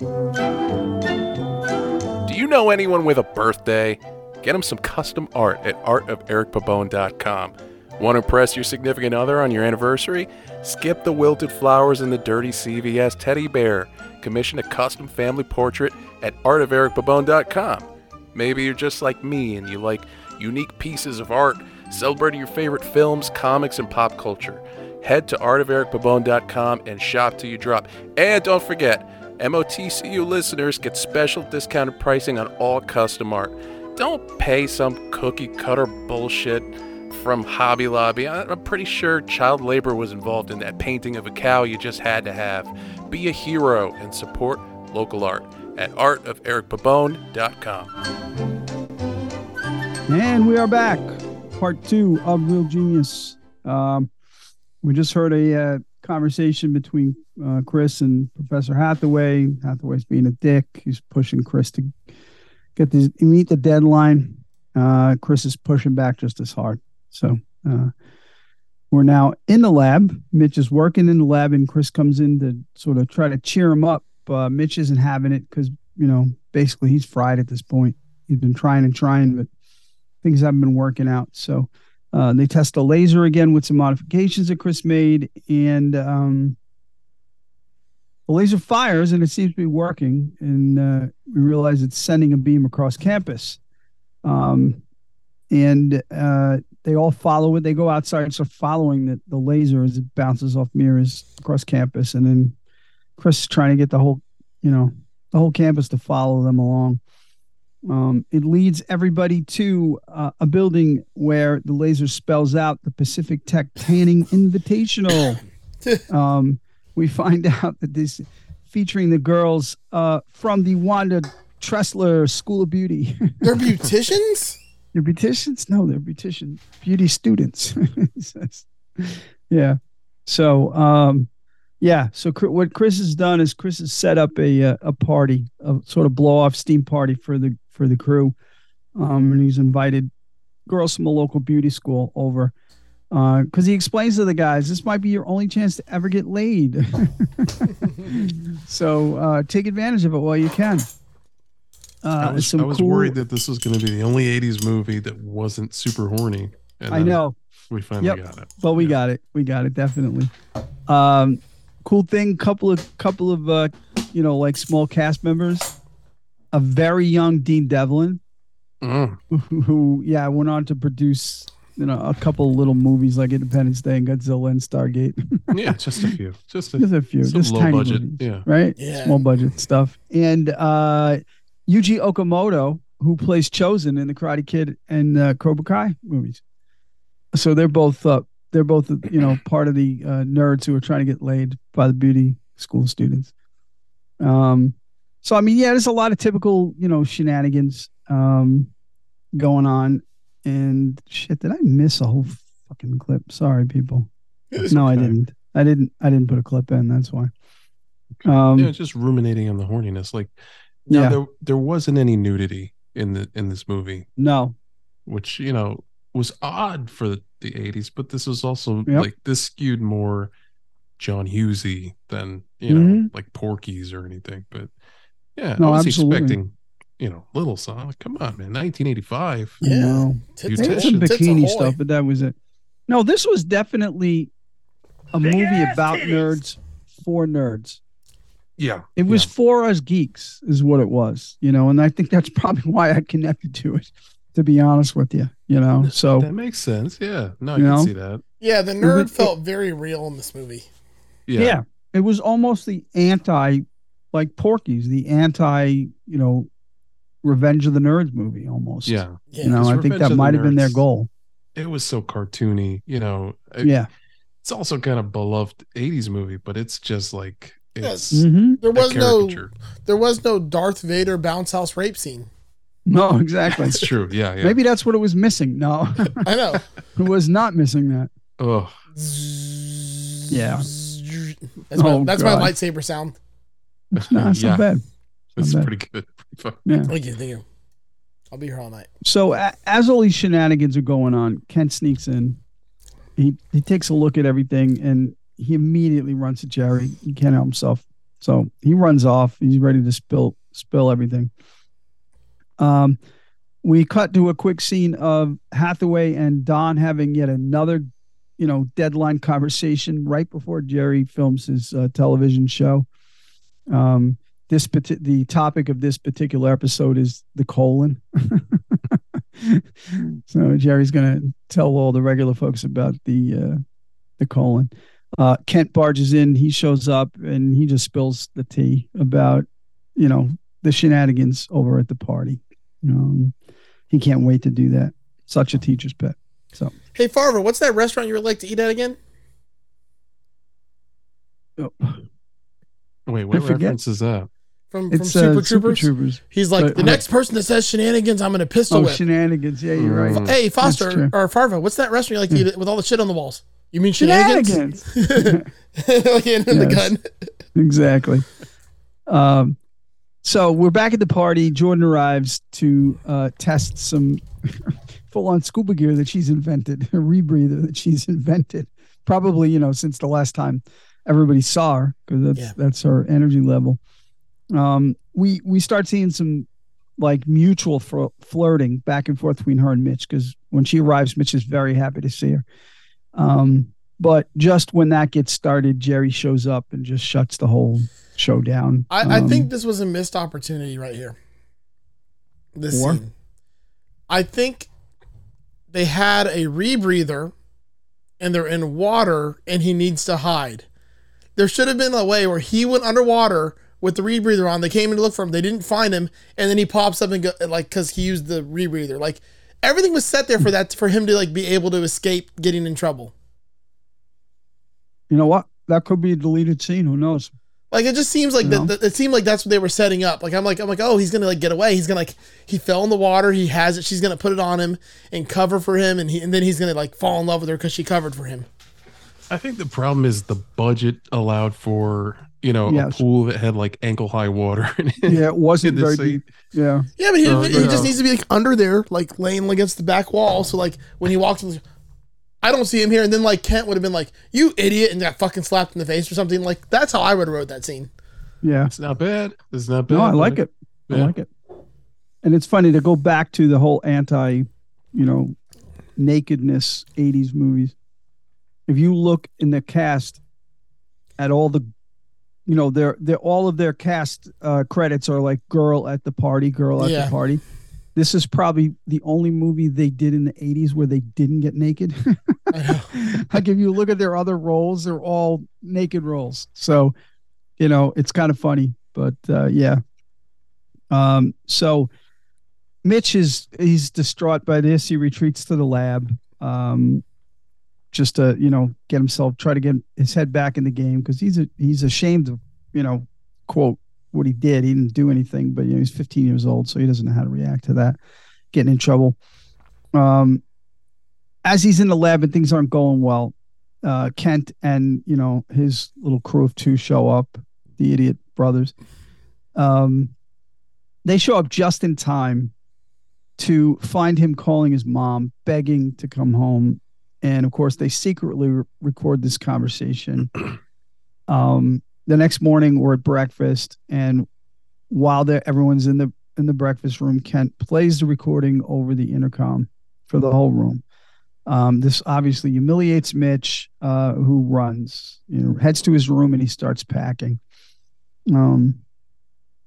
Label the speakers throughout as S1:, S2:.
S1: Do you know anyone with a birthday? Get them some custom art at artofericpabone.com. Want to impress your significant other on your anniversary? Skip the wilted flowers and the dirty CVS teddy bear. Commission a custom family portrait at artofericpabone.com. Maybe you're just like me and you like unique pieces of art celebrating your favorite films, comics, and pop culture. Head to artofericpabone.com and shop till you drop. And don't forget, MOTCU listeners get special discounted pricing on all custom art. Don't pay some cookie cutter bullshit from Hobby Lobby. I'm pretty sure child labor was involved in that painting of a cow you just had to have. Be a hero and support local art at artofericpabone.com.
S2: And we are back. Part two of Real Genius. Um, we just heard a uh, conversation between uh, Chris and Professor Hathaway. Hathaway's being a dick. He's pushing Chris to get this meet the deadline. Uh, Chris is pushing back just as hard. So uh, we're now in the lab. Mitch is working in the lab, and Chris comes in to sort of try to cheer him up. Uh, Mitch isn't having it because you know basically he's fried at this point. He's been trying and trying, but things haven't been working out. So uh, they test the laser again with some modifications that Chris made, and um, the laser fires, and it seems to be working. And uh, we realize it's sending a beam across campus. Um, and uh, they all follow it. They go outside and start following the, the laser as it bounces off mirrors across campus. And then Chris is trying to get the whole, you know, the whole campus to follow them along. Um, it leads everybody to uh, a building where the laser spells out the Pacific Tech Tanning Invitational. um, we find out that this featuring the girls uh, from the Wanda Tressler School of Beauty.
S3: They're beauticians?
S2: They're beauticians? No, they're beautician beauty students. Yeah. So, um, yeah. So what Chris has done is Chris has set up a uh, a party, a sort of blow off steam party for the for the crew, um, and he's invited girls from a local beauty school over because he explains to the guys this might be your only chance to ever get laid. so uh, take advantage of it while you can. Uh,
S4: I was, I was
S2: cool-
S4: worried that this was going to be the only 80s movie that wasn't super horny. And
S2: I know.
S4: We finally
S2: Yep.
S4: got it.
S2: But we got it. We got it definitely. Um, cool thing. Couple of couple of uh, you know, like small cast members. A very young Dean Devlin,
S4: Mm.
S2: who, who yeah went on to produce you know a couple little movies like Independence Day and Godzilla and Stargate.
S4: Yeah, just a few. Just a,
S2: just a few, just
S4: low
S2: tiny
S4: budget.
S2: movies,
S4: Yeah.
S2: right?
S3: Yeah.
S2: Small budget stuff. And uh, Yuji Okamoto, who plays Chozen in the Karate Kid and uh, Cobra Kai movies. So they're both uh, they're both you know part of the uh, nerds who are trying to get laid by the beauty school students. Um, so I mean, yeah, there's a lot of typical you know shenanigans um, going on. And shit, did I miss a whole fucking clip? Sorry, people. No, I didn't. I didn't. I didn't put a clip in. That's why. Um,
S4: yeah, just ruminating on the horniness. Like,
S2: Yeah.
S4: there there wasn't any nudity in the in this movie,
S2: no,
S4: which you know was odd for the, the 80s, but this was also
S2: Yep.
S4: like this skewed more John Hughesy than you know
S2: Mhm.
S4: like Porky's or anything. But yeah,
S2: No,
S4: I was
S2: absolutely.
S4: expecting you know little song. Come on, man, 1985.
S3: Yeah.
S2: no.
S3: Tits,
S4: You
S2: There some bikini stuff, but that was it. No, this was definitely a movie about nerds for nerds.
S4: Yeah,
S2: It was
S4: yeah.
S2: for us geeks, is what it was, you know, and I think that's probably why I connected to it. To be honest with you, you know, so
S4: that makes sense. Yeah, no, I
S2: You
S4: can
S2: know?
S4: see that.
S3: Yeah, the nerd
S2: Mhm.
S3: felt very real in this movie.
S4: Yeah,
S2: yeah. it was almost the anti, like Porky's, the anti, you know, Revenge of the Nerds movie almost.
S4: yeah.
S3: Yeah.
S2: you know, I think that might have been their goal.
S4: It was so cartoony. You know, it-
S2: Yeah.
S4: it's also kind of beloved 80s movie, but it's just like it's
S3: Yes.
S2: hmm
S3: there was no there was no Darth Vader bounce house rape scene.
S2: No, exactly.
S4: That's true. Yeah, yeah.
S2: Maybe that's what it was missing. No,
S3: I know.
S2: it was not missing that.
S4: Oh,
S2: Yeah.
S3: That's my,
S2: Oh,
S3: that's my lightsaber sound.
S2: No, it's
S4: Yeah.
S2: not bad.
S4: that's
S2: bad.
S4: pretty good. Pretty.
S2: Yeah.
S3: Thank you, thank you. I'll be here all night.
S2: So a, as all these shenanigans are going on, Kent sneaks in. He he takes a look at everything and he immediately runs to Jerry. He can't help himself. So he runs off. He's ready to spill spill everything. Um, we cut to a quick scene of Hathaway and Don having yet another, you know, deadline conversation right before Jerry films his uh, television show. Um, this the topic of this particular episode is the colon. so Jerry's going to tell all the regular folks about the uh, the colon. Uh, Kent barges in. He shows up and he just spills the tea about you know the shenanigans over at the party. Um, he can't wait to do that. Such a teacher's pet. So
S3: Hey, Farva, what's that restaurant you would like to eat at again?
S2: oh,
S4: Wait, what
S2: I forget.
S4: reference is that?
S3: From, from
S2: it's
S3: Super
S2: uh,
S3: Troopers?
S2: Super Troopers.
S3: He's like,
S2: But-
S3: the next person that says shenanigans, I'm going to pistol
S2: Oh,
S3: whip.
S2: shenanigans. Yeah, you're right.
S4: Mm.
S3: Hey, Foster or Farva, what's that restaurant you like to eat with all the shit on the walls? You mean shenanigans?
S2: Shenanigans.
S3: like in the
S2: Yes.
S3: gun.
S2: exactly. Um, so we're back at the party. Jordan arrives to uh, test some full-on scuba gear that she's invented, a rebreather that she's invented. Probably, you know, since the last time everybody saw her, because that's
S3: Yeah.
S2: that's her energy level. Um, we we start seeing some like mutual fr- flirting back and forth between her and Mitch because when she arrives, Mitch is very happy to see her. Um, but just when that gets started, Jerry shows up and just shuts the whole show down.
S3: I, I
S2: Um,
S3: think this was a missed opportunity right here. This
S2: Or?
S3: scene. I think they had a rebreather and they're in water and he needs to hide. There should have been a way where he went underwater with the rebreather on. They came in to look for him. They didn't find him, and then he pops up and go like because he used the rebreather. Like everything was set there for that for him to like be able to escape getting in trouble.
S2: you know what? That could be a deleted scene. Who knows?
S3: Like it just seems like
S2: You
S3: that.
S2: know?
S3: that- It seemed like that's what they were setting up. Like I'm like I'm like oh he's gonna like get away. He's gonna like he fell in the water. He has it. She's gonna put it on him and cover for him, and he and then he's gonna like fall in love with her because she covered for him.
S4: I think the problem is the budget allowed for you know
S2: Yes.
S4: a pool that had like ankle high water in it.
S2: Yeah, it wasn't
S4: In
S2: very
S4: scene.
S2: deep. Yeah,
S3: Yeah, but he,
S4: So,
S3: he
S4: you
S3: just needs to be like under there, like laying against the back wall. So like when he walks in, I don't see him here. And then like Kent would have been like, "You idiot!" and got fucking slapped in the face or something. Like that's how I would have wrote that scene.
S2: yeah.
S4: It's not bad. It's not bad.
S2: No, I like
S4: but-
S2: it. I
S4: Yeah.
S2: like it. And it's funny to go back to the whole anti, you know, nakedness 80s movies. If you look in the cast at all the you know, their their all of their cast uh credits are like girl at the party, girl at
S3: Yeah.
S2: the party. This is probably the only movie they did in the 80s where they didn't get naked. Like if you look at their other roles, they're all naked roles. So, you know, it's kind of funny, but uh, yeah. Um, so Mitch is he's distraught by this. He retreats to the lab, um, just to you know get himself try to get his head back in the game because he's a, he's ashamed of you know quote what he did. He didn't do anything, but you know he's 15 years old, so he doesn't know how to react to that. Getting in trouble. Um, as he's in the lab and things aren't going well, uh, Kent and you know his little crew of two show up, the idiot brothers. Um, they show up just in time to find him calling his mom, begging to come home, and of course they secretly re- record this conversation. um, the next morning, we're at breakfast, and while everyone's in the in the breakfast room, Kent plays the recording over the intercom for the whole room. Um, this obviously humiliates Mitch, uh, who runs, you know, heads to his room and he starts packing. Um,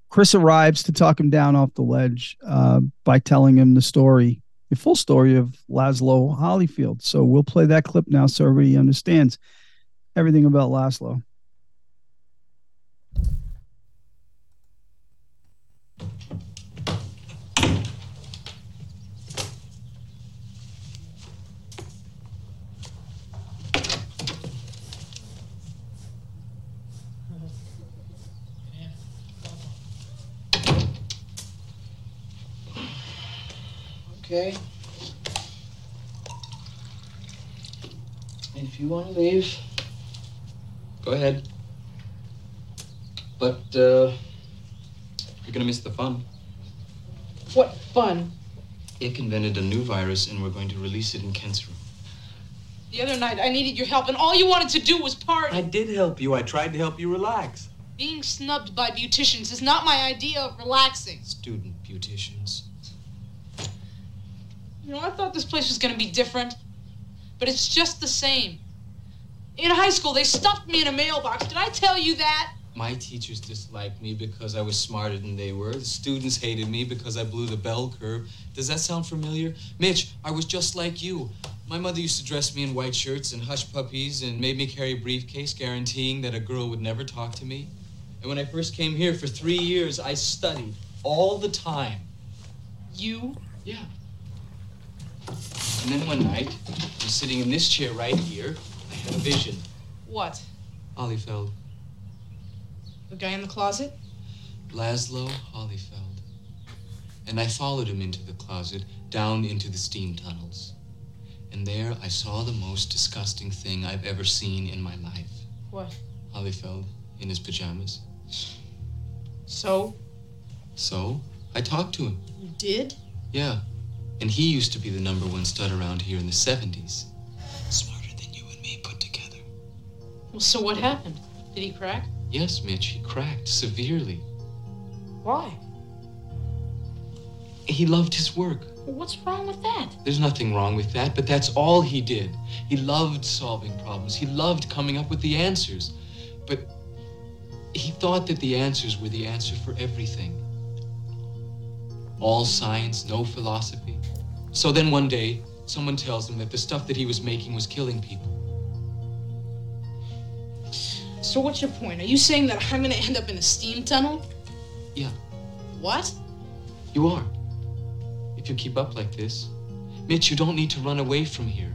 S2: Chris arrives to talk him down off the ledge uh, by telling him the story, the full story of Laszlo Hollyfeld. So we'll play that clip now so everybody understands everything about Laszlo.
S5: Okay. If you want to leave, go ahead. But, uh, you're gonna miss the fun.
S6: What fun.
S5: Ick invented a new virus and we're going to release it in Kent's room.
S6: The other night I needed your help and all you wanted to do was party.
S5: I did help you. I tried to help you relax.
S6: Being snubbed by beauticians is not my idea of relaxing.
S5: Student beauticians.
S6: You know, I thought this place was gonna be different, but it's just the same. In high school, they stuffed me in a mailbox. Did I tell you that?
S5: My teachers disliked me because I was smarter than they were. The students hated me because I blew the bell curve. Does that sound familiar? Mitch, I was just like you. My mother used to dress me in white shirts and hush puppies and made me carry a briefcase guaranteeing that a girl would never talk to me. And when I first came here for three years, I studied all the time.
S6: You?
S5: Yeah. And then one night, I was sitting in this chair right here. I had a vision.
S6: What?
S5: Hollyfeld.
S6: The guy in the closet?
S5: Laszlo Hollyfeld. And I followed him into the closet, down into the steam tunnels. And there I saw the most disgusting thing I've ever seen in my life.
S6: What?
S5: Hollyfeld in his pajamas.
S6: So?
S5: So I talked to him.
S6: You did?
S5: Yeah. And he used to be the number one stud around here in the 70s. Smarter than you and me put together.
S6: Well, so what happened? Did he crack?
S5: Yes, Mitch, he cracked severely.
S6: Why?
S5: He loved his work.
S6: Well, what's wrong with that?
S5: There's nothing wrong with that, but that's all he did. He loved solving problems. He loved coming up with the answers. But he thought that the answers were the answer for everything. All science, no philosophy. So then one day, someone tells him that the stuff that he was making was killing people.
S6: So what's your point? Are you saying that I'm gonna end up in a steam tunnel?
S5: Yeah,
S6: What?
S5: you are. If you keep up like this, Mitch, you don't need to run away from here.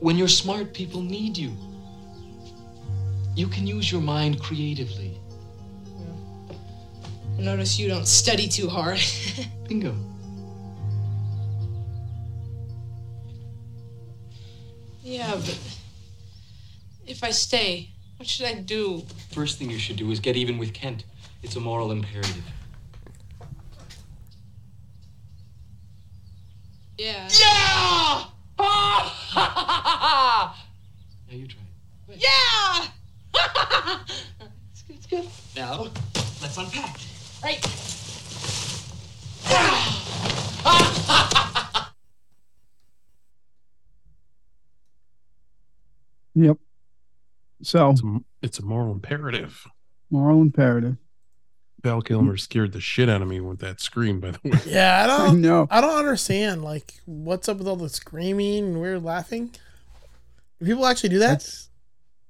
S5: When you're smart, people need you. You can use your mind creatively.
S6: I notice you don't study too hard.
S5: Bingo.
S6: Yeah, but if I stay, what should I do?
S5: First thing you should do is get even with Kent. It's a moral imperative.
S6: Yeah.
S5: Yeah! Ah! now you try. it.
S6: Yeah!
S5: It's good, it's good. Now, let's unpack.
S6: right.
S2: Yep. So
S1: It's a, it's a moral imperative.
S2: moral imperative.
S1: Val Kilmer scared the shit out of me with that scream, by the way.
S3: Yeah, I
S2: I
S3: don't.
S2: know.
S3: I don't understand. Like, what's up with all the screaming and weird laughing? Do people actually do that?
S2: That's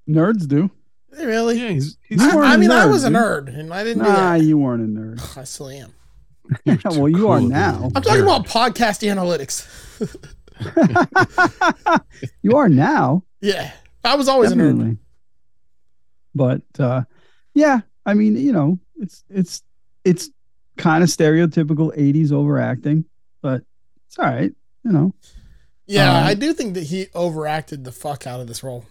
S2: nerds do.
S3: Do they really?
S1: Yeah, he's, he's
S2: You weren't
S3: I
S2: a
S3: mean, I
S2: nerd,
S3: was a
S2: dude.
S3: nerd and I didn't
S2: Nah,
S3: do
S2: you weren't a nerd.
S3: that. I still am.
S1: you're
S2: well, you are now.
S3: I'm talking about podcast analytics.
S2: you are now.
S3: yeah, I was always a nerd.
S2: definitely. But uh, yeah, I mean, you know, it's it's it's kind of stereotypical '80s overacting, but it's all right. You know,
S3: Yeah,
S2: Um,
S3: I do think that he overacted the fuck out of this role.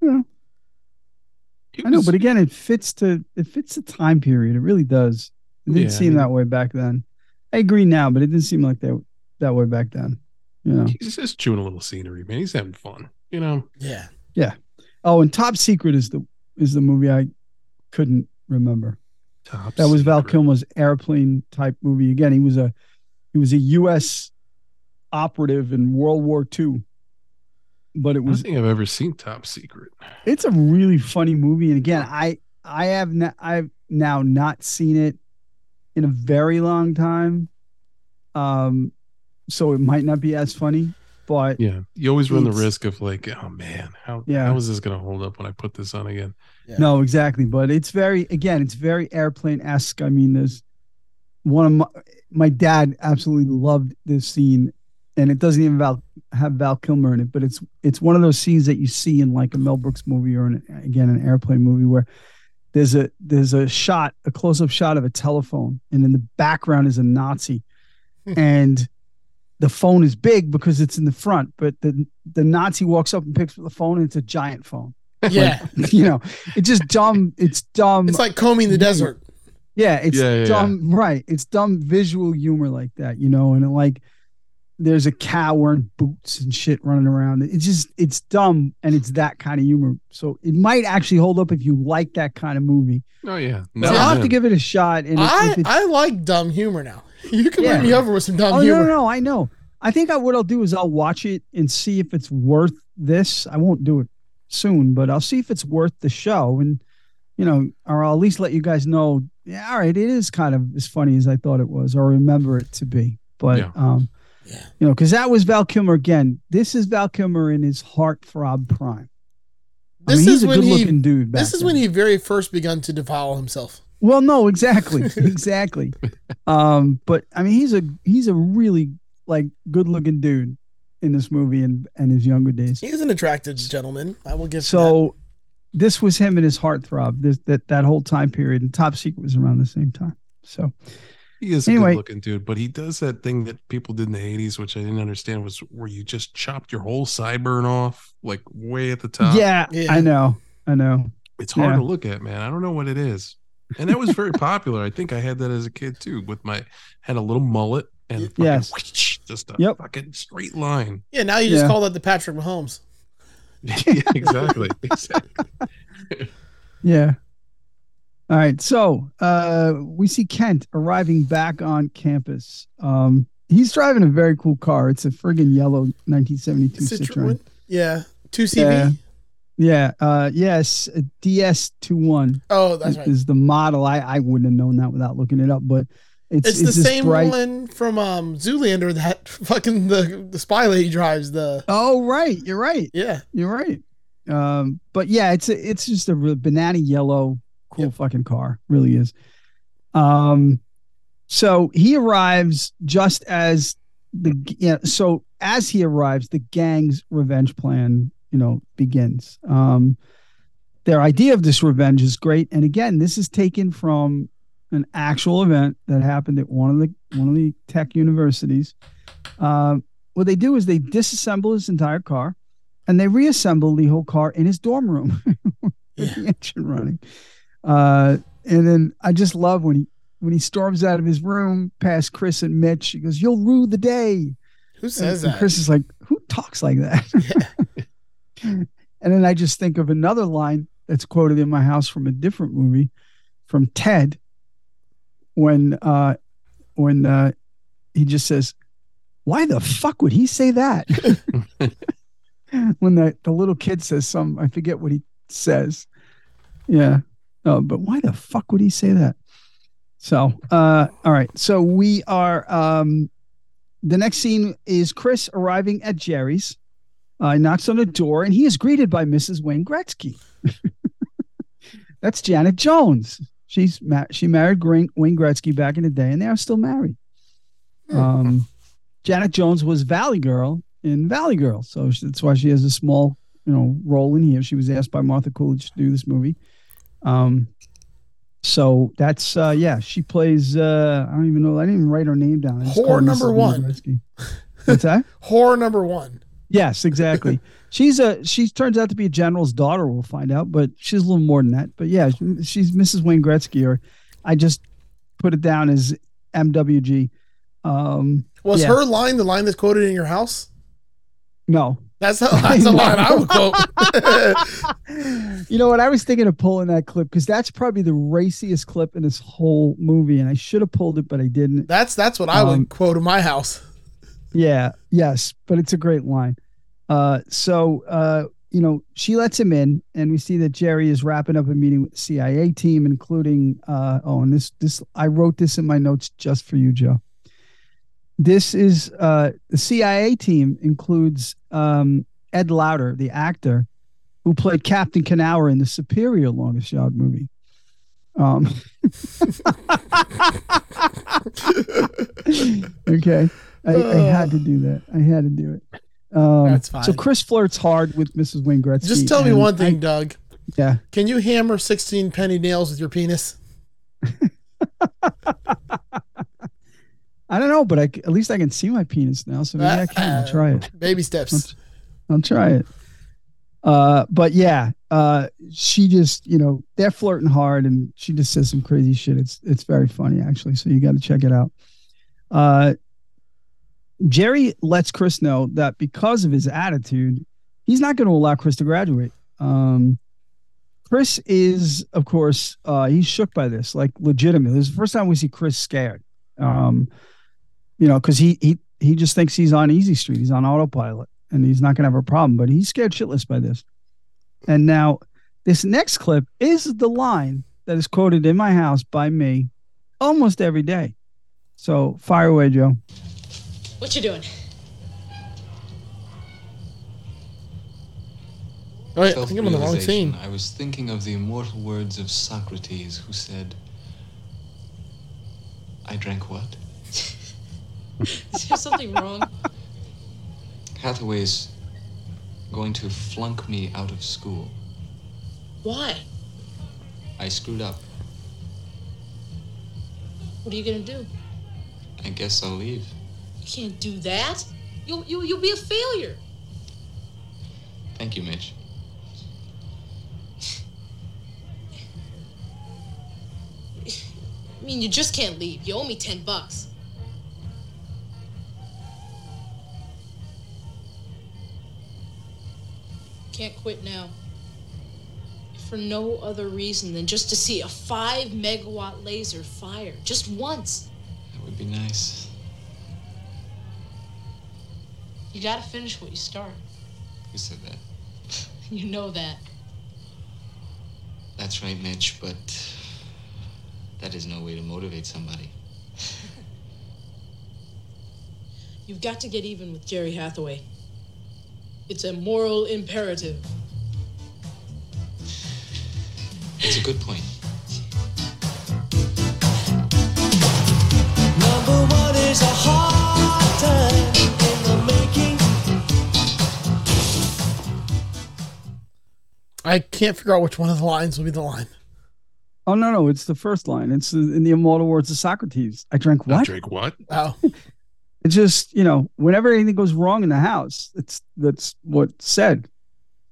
S1: He
S2: I know,
S1: was-
S2: but again, it fits to it fits the time period. It really does. It didn't
S1: Yeah, I
S2: seem
S1: mean-
S2: that way back then. I agree now, but it didn't seem like that that way back then. You know.
S1: he's just chewing a little scenery, man. He's having fun. You know,
S3: Yeah,
S2: Oh, and Top Secret is the is the movie I couldn't remember.
S1: top
S2: That was Val. Kilmer's airplane type movie. Again, he was a he was a U.S. operative in World War II, but it
S1: I don't
S2: was
S1: think I've ever seen Top Secret.
S2: it's a really funny movie. And again, I I have I've now not seen it in a very long time, um, so it might not be as funny. But
S1: Yeah, you always run the risk of like, oh man, how
S2: Yeah.
S1: how is this gonna hold up when I put this on again?
S3: Yeah.
S2: No, exactly. But it's very, again, it's very airplane esque. I mean, there's one of my, my dad absolutely loved this scene, and it doesn't even Val, have Val Kilmer in it, but it's it's one of those scenes that you see in like a Mel Brooks movie or an, again an airplane movie where there's a there's a shot, a close up shot of a telephone, and in the background is a Nazi, and the phone is big because it's in the front, but the the Nazi walks up and picks up the phone, and it's a giant phone
S3: yeah.
S2: you know, it's just dumb. It's dumb.
S3: It's like combing the desert.
S2: yeah, it's
S1: Yeah, yeah,
S2: dumb. Right. It's dumb visual humor like that, you know, and it like there's a cow wearing boots and shit running around. It's just it's dumb and it's that kind of humor. So it might actually hold up if you like that kind of movie.
S4: Oh yeah.
S2: So I'll have to give it a shot. And
S3: I,
S2: if it's-
S3: I like dumb humor now. You can
S2: Yeah.
S3: win me over with some dumb
S2: oh
S3: humor.
S2: no, no, no, I know. I think I, what I'll do is I'll watch it and see if it's worth this. I won't do it soon, but I'll see if it's worth the show, and you know, or I'll at least let you guys know. Yeah, all right, it is kind of as funny as I thought it was, or remember it to be. But
S4: Yeah.
S2: um,
S3: Yeah.
S2: you know, because that was Val Kilmer again. This is Val Kilmer in his heartthrob prime. I
S3: This
S2: mean, he's
S3: is
S2: a
S3: when he-
S2: good-looking dude. Back
S3: This is
S2: then.
S3: when he very first begun to defile himself.
S2: Well, no, exactly, exactly. um, but I mean, he's a he's a really like good looking dude in this movie and and his younger days.
S3: He is an attractive gentleman. I will give him
S2: So this was him and his heartthrob. This that that whole time period, and Top Secret was around the same time. So
S4: He is a
S2: Anyway.
S4: good looking dude, but he does that thing that people did in the 80s, which I didn't understand, was where you just chopped your whole sideburn off, like way at the top.
S2: yeah,
S3: yeah.
S2: I know, I know.
S4: It's hard
S2: Yeah.
S4: to look at, man. I don't know what it is. And that was very popular. I think I had that as a kid too, with my had a little mullet and fucking
S2: Yes.
S4: whoosh, just a
S2: Yep.
S4: fucking straight line.
S3: Yeah, now you just
S2: Yeah.
S3: call that the Patrick Mahomes.
S4: yeah, exactly. exactly.
S2: Yeah. All right. So uh, we see Kent arriving back on campus. Um, he's driving a very cool car. It's a friggin' yellow 1972 Citroen.
S3: Citroen. Yeah. 2CV.
S2: Yeah. Uh, yes. a DS21
S3: Oh, that's
S2: is,
S3: right.
S2: is the model. I, I wouldn't have known that without looking it up, but it's,
S3: It's, the same
S2: bright-
S3: one from um Zoolander that fucking the the spy lady drives the
S2: Oh, right. You're right.
S3: yeah.
S2: You're right. Um, but yeah, it's a, it's just a real banana yellow, cool
S3: Yep.
S2: fucking car. Really is. Um, so he arrives just as the yeah. So as he arrives, the gang's revenge plan, you know, begins. Um, their idea of this revenge is great, and again, this is taken from an actual event that happened at one of the one of the tech universities. Um, what they do is they disassemble his entire car and they reassemble the whole car in his dorm room with
S3: Yeah.
S2: the engine running. Uh, and then I just love when he when he storms out of his room past Chris and Mitch. He goes, "You'll rue the day."
S3: Who says
S2: and
S3: that?
S2: Chris is like, "Who talks like that?" and then I just think of another line that's quoted in my house from a different movie, from Ted, when uh, when uh, he just says, "Why the fuck would he say that?" when the, the little kid says some, I forget what he says. Yeah. Oh, but why the fuck would he say that? So, uh, all right. So we are, um, the next scene is Chris arriving at Jerry's. Uh, he knocks on the door and he is greeted by Mrs. Wayne Gretzky. That's Janet Jones. She's ma- she married Wayne Wayne Gretzky back in the day, and they are still married. Um, Janet Jones was Valley Girl in Valley Girl, so that's why she has a small, you know, role in here. She was asked by Martha Coolidge to do this movie. Um, so that's uh, yeah, she plays. Uh, I don't even know. I didn't even write her name down.
S3: Whore number
S2: Mrs.
S3: One.
S2: What's that?
S3: Horror number one.
S2: Yes, exactly. she's a she turns out to be a general's daughter. We'll find out, but she's a little more than that. But yeah, she's Mrs. Wayne Gretzky, or I just put it down as MWG. Um,
S3: Was
S2: Yeah.
S3: her line the line that's quoted in your house?
S2: no,
S3: That's the, that's the line I would quote.
S2: you know what? I was thinking of pulling that clip because that's probably the raciest clip in this whole movie, and I should have pulled it, but I didn't.
S3: that's that's what I
S2: Um,
S3: would quote in my house.
S2: Yeah, yes, but it's a great line. Uh, so uh, you know, she lets him in, and we see that Jerry is wrapping up a meeting with the CIA team, including uh, oh, and this this I wrote this in my notes just for you, Joe. This is uh, the CIA team includes um, Ed Lauter, the actor who played Captain Knauer in the Superior Longest Yard movie. Um, okay, I, I had to do that. I had to do it. Um,
S3: That's fine.
S2: So Chris flirts hard with Mrs. Wayne Gretzky.
S3: Just tell me one thing,
S2: I-
S3: Doug.
S2: yeah.
S3: Can you hammer 16 penny nails with your penis?
S2: I don't know, but I, c- at least I can see my penis now, so maybe I can. I'll try it.
S3: Baby steps.
S2: I'll try it. Uh, but yeah, uh, she just, you know, they're flirting hard, and she just says some crazy shit. It's it's very funny actually, so you got to check it out. Uh, Jerry lets Chris know that because of his attitude, he's not going to allow Chris to graduate. Um, Chris is, of course, uh, he's shook by this, like legitimately. This is the first time we see Chris scared. Um, you know, because he he he just thinks he's on easy street, he's on autopilot, and he's not going to have a problem. But he's scared shitless by this. And now, this next clip is the line that is quoted in my house by me almost every day. So fire away, Joe.
S6: What you doing?
S3: Oh, wait, I think I'm on the wrong
S5: Self-realization.
S3: scene.
S5: I was thinking of the immortal words of Socrates, who said, I drank what?
S6: Is there something wrong?
S5: Hathaway's going to flunk me out of school.
S6: Why?
S5: I screwed up.
S6: What are you gonna do?
S5: I guess I'll leave.
S6: You can't do that. You'll you you'll be a failure.
S5: Thank you, Mitch.
S6: I mean, you just can't leave. You owe me ten bucks. Can't quit now. For no other reason than just to see a five megawatt laser fire just once.
S5: That would be nice.
S6: You gotta finish what you start.
S5: Who said that?
S6: You know that.
S5: That's right, Mitch, but that is no way to motivate somebody.
S6: You've got to get even with Jerry Hathaway. It's a moral imperative.
S5: It's a good point.
S7: Number one is a hard time
S3: I can't figure out which one of the lines will be the line.
S2: Oh no, no, it's the first line. It's in the immortal words of Socrates. I drank what?
S4: I Drake, what?
S3: Oh,
S2: It's just you know, whenever anything goes wrong in the house, it's that's what's said.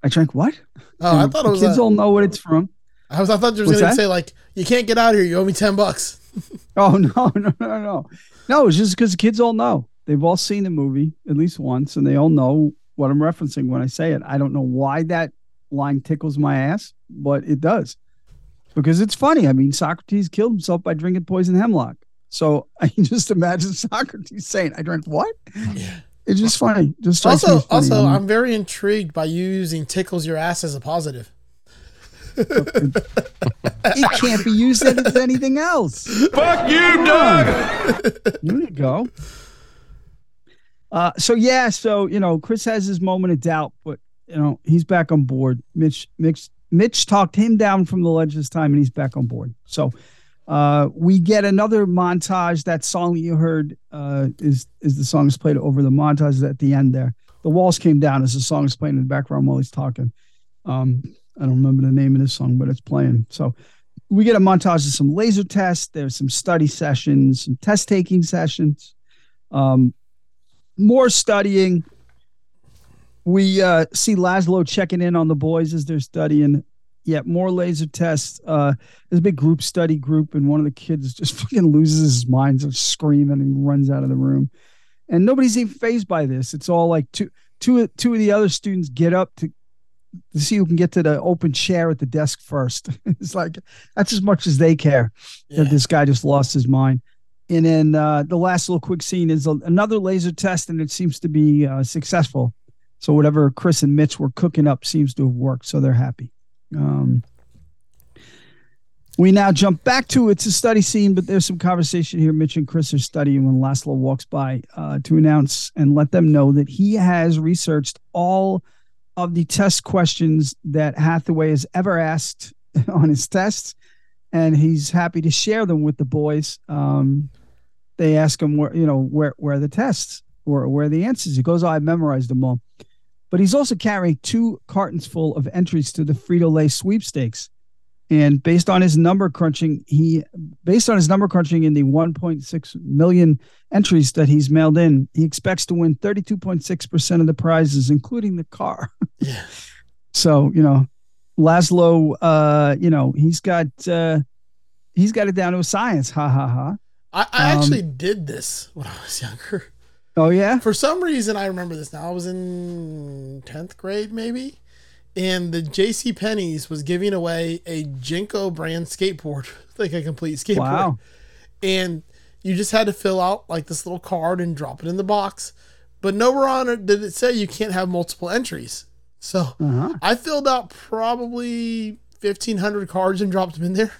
S2: I drank what?
S3: oh, I thought
S2: the
S3: it was.
S2: kids
S3: a-
S2: all know what it's from.
S3: I was. I thought you were going to
S2: that?
S3: say like, "You can't get out of here. You owe me ten bucks."
S2: Oh no, no, no, no, no! It's just because the kids all know. They've all seen the movie at least once, and they all know what I'm referencing when I say it. I don't know why that line tickles my ass, but it does because it's funny. I mean, Socrates killed himself by drinking poison hemlock. So I can just imagine Socrates saying, "I drank what?" It's just funny. Just
S3: Also,
S2: funny.
S3: also,
S2: I
S3: I'm very intrigued by you using "tickles your ass" as a positive.
S2: it can't be used as anything else.
S1: Fuck you, Doug!
S2: There you go. Uh, so yeah, so you know, Chris has his moment of doubt, but you know, he's back on board. Mitch, Mitch, Mitch talked him down from the ledge this time, and he's back on board. So uh, we get another montage. That song that you heard uh, is is the song is played over the montage at the end there. The walls came down as the song is playing in the background while he's talking. Um, I don't remember the name of this song, but it's playing. So we get a montage of some laser tests. There's some study sessions, some test taking sessions, um, more studying. We uh, see Laszlo checking in on the boys as they're studying. Yet more laser tests. Uh, there's a big group study group, and one of the kids just fucking loses his mind, starts screaming, and he runs out of the room. And nobody's even phased by this. It's all like two, two, two of the other students get up to to see who can get to the open chair at the desk first. it's like that's as much as they care
S3: Yeah.
S2: that this guy just lost his mind. And then uh, the last little quick scene is a, another laser test, and it seems to be uh, successful. So whatever Chris and Mitch were cooking up seems to have worked. So they're happy. Um, we now jump back to it's a study scene, but there's some conversation here. Mitch and Chris are studying when Laszlo walks by uh, to announce and let them know that he has researched all of the test questions that Hathaway has ever asked on his tests, and he's happy to share them with the boys. Um, they ask him where you know where where are the tests or where are the answers. He goes, oh, "I memorized them all," but he's also carrying two cartons full of entries to the Frito Lay sweepstakes. And based on his number crunching, he based on his number crunching in the 1.6 million entries that he's mailed in, he expects to win 32.6% of the prizes, including the car.
S3: Yeah.
S2: So, you know, Laszlo, uh, you know, he's got uh he's got it down to a science. Ha ha ha.
S3: I, I
S2: Um,
S3: actually did this when I was younger.
S2: Oh yeah.
S3: For some reason, I remember this now. I was in 10th grade, maybe. And the JC Penney's was giving away a Jinko brand skateboard, like a complete skateboard.
S2: Wow.
S3: And you just had to fill out like this little card and drop it in the box. But nowhere on it did it say you can't have multiple entries. So
S2: Uh-huh.
S3: I filled out probably 1,500 cards and dropped them in there.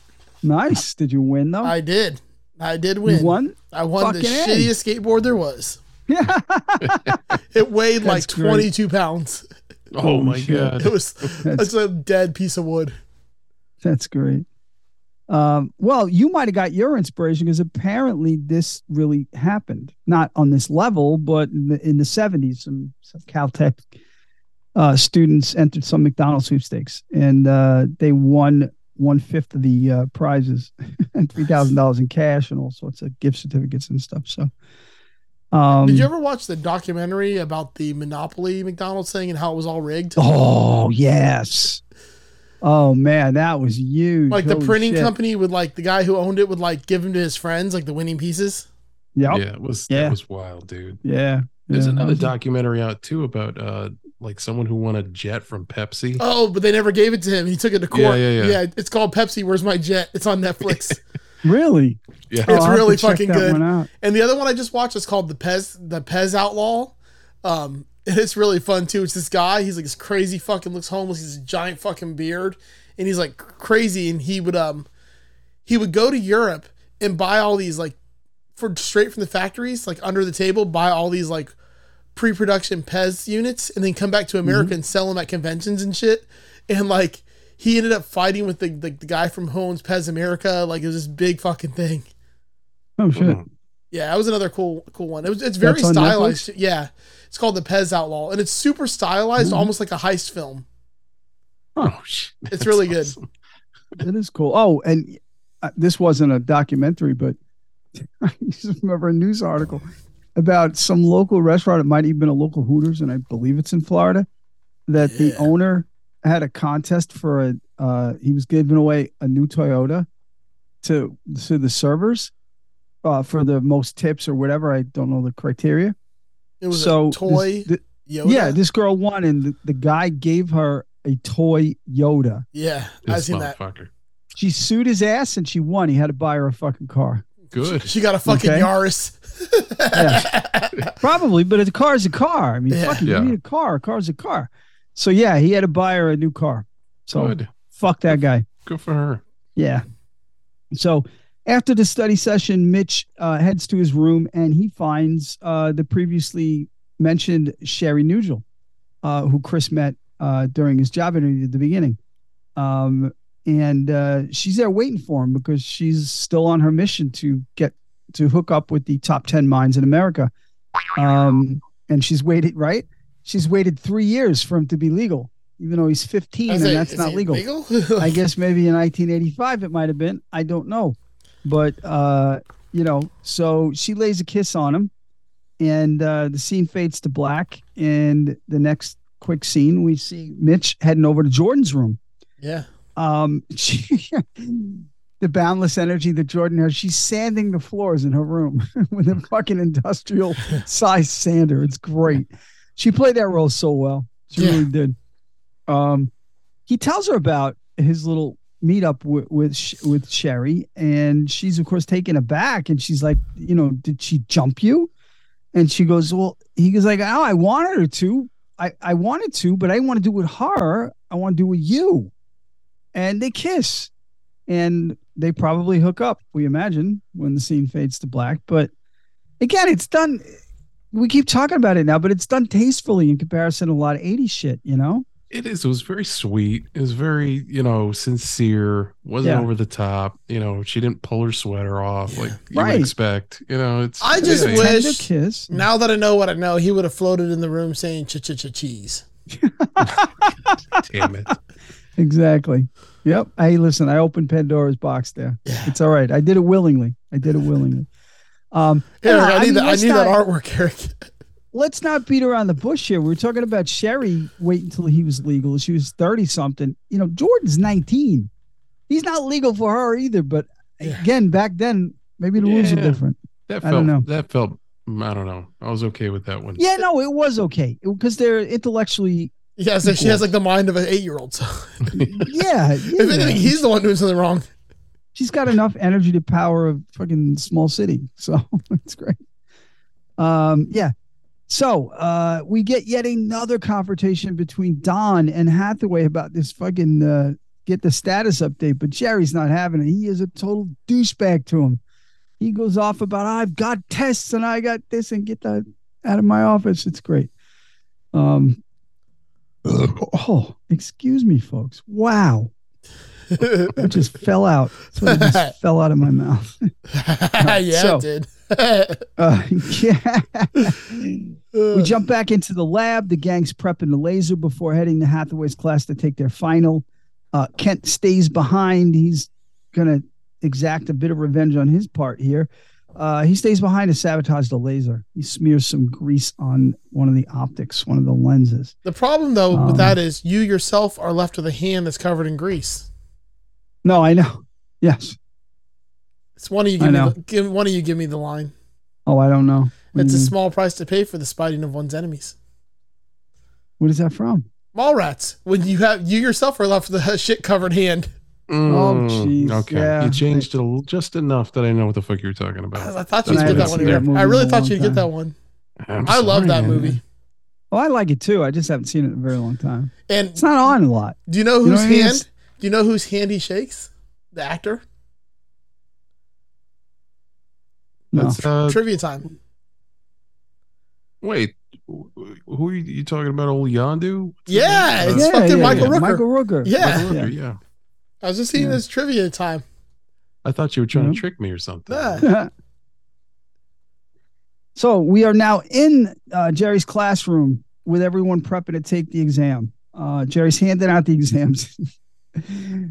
S2: Nice. Did you win though?
S3: I did. I did win.
S2: You won.
S3: I won the
S2: Fucking A.
S3: shittiest skateboard there was. It weighed like
S2: That's great.
S3: 22 pounds.
S4: Oh my
S2: shit.
S4: god.
S3: It was it's a dead piece of wood.
S2: That's great. Um, well, you might have got your inspiration because apparently this really happened, not on this level, but in the, in the 70s, some, some Caltech uh, students entered some McDonald's sweepstakes and uh, they won one fifth of the uh, prizes and $3,000 in cash and all sorts of gift certificates and stuff. So, um,
S3: Did you ever watch the documentary about the Monopoly McDonald's thing and how it was all rigged?
S2: oh, yes. Oh, man, that was huge.
S3: like the printing
S2: shit.
S3: company would like the guy who owned it would like give them to his friends, like the winning pieces.
S2: Yep.
S4: Yeah, it was
S2: Yeah.
S4: that was wild, dude.
S2: Yeah.
S4: There's
S2: yeah, that
S4: another documentary out too about uh like someone who won a jet from Pepsi.
S3: Oh, but they never gave it to him. He took it to court.
S4: Yeah, yeah, yeah.
S3: it's called Pepsi. Where's my jet? It's on Netflix.
S2: Really?
S4: yeah.
S3: It's
S2: I'll
S3: really fucking good. And the other one I just watched is called the Pez the Pez Outlaw. Um, and it's really fun too. It's this guy. He's like this crazy fucking looks homeless. He's a giant fucking beard, and he's like crazy. And he would um he would go to Europe and buy all these like for straight from the factories, like under the table, buy all these like pre-production Pez units, and then come back to America and sell them at conventions and shit. And like he ended up fighting with the the, the guy from who owns Pez America. Like it was this big fucking thing.
S2: Oh shit.
S4: Mhm.
S3: Yeah, that was another cool cool one. It was it's very
S2: That's on
S3: stylized. Yeah. It's called the Pez Outlaw and it's super stylized,
S2: Mhm.
S3: almost like a heist film.
S4: Oh, shit.
S3: It's
S4: That's
S3: really good.
S4: awesome.
S2: It is cool. Oh, and uh, this wasn't a documentary, but I just remember a news article about some local restaurant. It might even been a local Hooters, and I believe it's in Florida. That the owner had a contest for a. Uh, he was giving away a new Toyota to to the servers uh, for the most tips or whatever. I don't know the criteria.
S3: It was
S2: so
S3: a toy
S2: th-
S3: Yoda.
S2: yeah, this girl won, and the, the guy gave her a toy Yoda.
S3: yeah. I've seen that.
S2: She sued his ass, and she won. He had to buy her a fucking car.
S4: Good.
S3: She got a fucking
S2: Okay.
S3: Yaris.
S2: Probably, but a car's a car. I mean,
S3: Yeah.
S2: fucking,
S4: Yeah.
S2: you need a car. A car's a car. So yeah, he had to buy her a new car. So
S4: Good.
S2: fuck that guy.
S4: Good for her.
S2: Yeah. So after the study session, Mitch uh, heads to his room and he finds uh, the previously mentioned Sherry Nugil, uh, who Chris met uh, during his job interview at the beginning. Um, and uh, she's there waiting for him because she's still on her mission to get to hook up with the top 10 minds in America. Um, and she's waited, right? She's waited three years for him to be legal, even though he's 15 and that's not
S3: he
S2: legal. I guess maybe in 1985 it might have been. I don't know, but uh, you know, so she lays a kiss on him, and uh, the scene fades to black. And the next quick scene, we see Mitch heading over to Jordan's room.
S3: yeah.
S2: Um, she, the boundless energy that Jordan has, she's sanding the floors in her room with a fucking industrial size sander. It's great. She played that role so well. She
S3: Yeah.
S2: really did. Um, he tells her about his little meetup with with, with Sherry, and she's of course taken aback, and she's like, you know, did she jump you? And she goes, well, he goes like, oh, I wanted her to. I, I wanted to, but I didn't want to do it with her. I want to do it with you. And they kiss. And they probably hook up, we imagine, when the scene fades to black. But again, it's done. We keep talking about it now, but it's done tastefully in comparison to a lot of 80s shit, you know?
S4: It is. It was very sweet. It was very, you know, sincere. wasn't
S2: Yeah.
S4: over the top. You know, she didn't pull her sweater off like you
S2: Right.
S4: would expect. You know, it's.
S3: I just
S4: yeah,
S3: wish-
S2: kiss.
S3: Now that I know what I know, he would have floated in the room saying ch ch ch cheese.
S4: Damn it.
S2: Exactly. Yep. Hey, listen, I opened Pandora's box there.
S3: Yeah.
S2: It's all right. I did it willingly. I did it willingly. Um,
S3: Eric,
S2: yeah,
S3: I, need
S2: mean,
S3: that. I need
S2: not-
S3: that artwork, Eric.
S2: let's not beat around the bush here. We're talking about Sherry wait until he was legal. She was 30 something. You know, Jordan's 19. He's not legal for her either. But
S3: Yeah.
S2: again, back then, maybe the rules are different.
S4: That
S2: I don't
S4: felt
S2: know.
S4: that felt I don't know. I was okay with that one.
S2: Yeah, no, it was okay because they're intellectually.
S3: Yeah, so she has like the mind of an eight year old. So
S2: Yeah,
S3: if anything, he's the one doing something wrong.
S2: She's got enough energy to power a fucking small city. So it's great. Um, yeah. So uh, we get yet another confrontation between Don and Hathaway about this fucking uh, get the status update, but Jerry's not having it. He is a total douchebag to him. He goes off about I've got tests and I got this and get that out of my office. It's great. Um. Oh, excuse me, folks. Wow. It just fell out. What it just fell out of my mouth.
S3: yeah,
S2: so-
S3: it did.
S2: Uh, yeah. we jump back into the lab. The gang's prepping the laser before heading to Hathaway's class to take their final. Uh, Kent stays behind. He's going to exact a bit of revenge on his part here. Uh, he stays behind to sabotage the laser. He smears some grease on one of the optics, one of the lenses.
S3: The problem though
S2: Um,
S3: with that is you yourself are left with a hand that's covered in grease.
S2: No, I know. Yes.
S3: It's one of you
S2: I
S3: give me
S2: know.
S3: the, give one of you give me the line.
S2: Oh, I don't know. What,
S3: It's
S2: do
S3: a
S2: mean?
S3: small price to pay for the spiting of one's enemies.
S2: what is that from?
S3: Mallrats. When you have you yourself are left with a shit covered hand.
S4: Mm,
S2: jeez,
S4: Okay.
S2: yeah.
S4: You changed it a just enough that I know what the fuck you're talking about.
S3: I thought you'd get that one.
S2: seen that
S3: I really thought you'd get that one.
S4: I'm
S3: I love
S4: sorry,
S3: that
S4: man.
S3: movie.
S2: Oh, I like it too. I just haven't seen it in a very long time.
S3: And
S2: It's not on a lot.
S3: do you know
S2: You know
S3: whose
S2: I mean?
S3: hand?
S2: It's-
S3: Do you know whose hand he shakes? The actor.
S2: No.
S4: That's, uh,
S3: Trivia time.
S4: wait, who are you, you talking about? Old Yondu? What's his
S3: Yeah,
S4: name?
S3: it's fucking Michael Rooker.
S2: Michael Rooker.
S3: Yeah.
S4: Michael Rooker, yeah.
S3: I was just seeing
S2: Yeah.
S3: this trivia time.
S4: I thought you were trying
S2: Mhm.
S4: to trick me or something.
S3: Yeah.
S2: so we are now in uh, Jerry's classroom with everyone prepping to take the exam. Uh, Jerry's handing out the exams.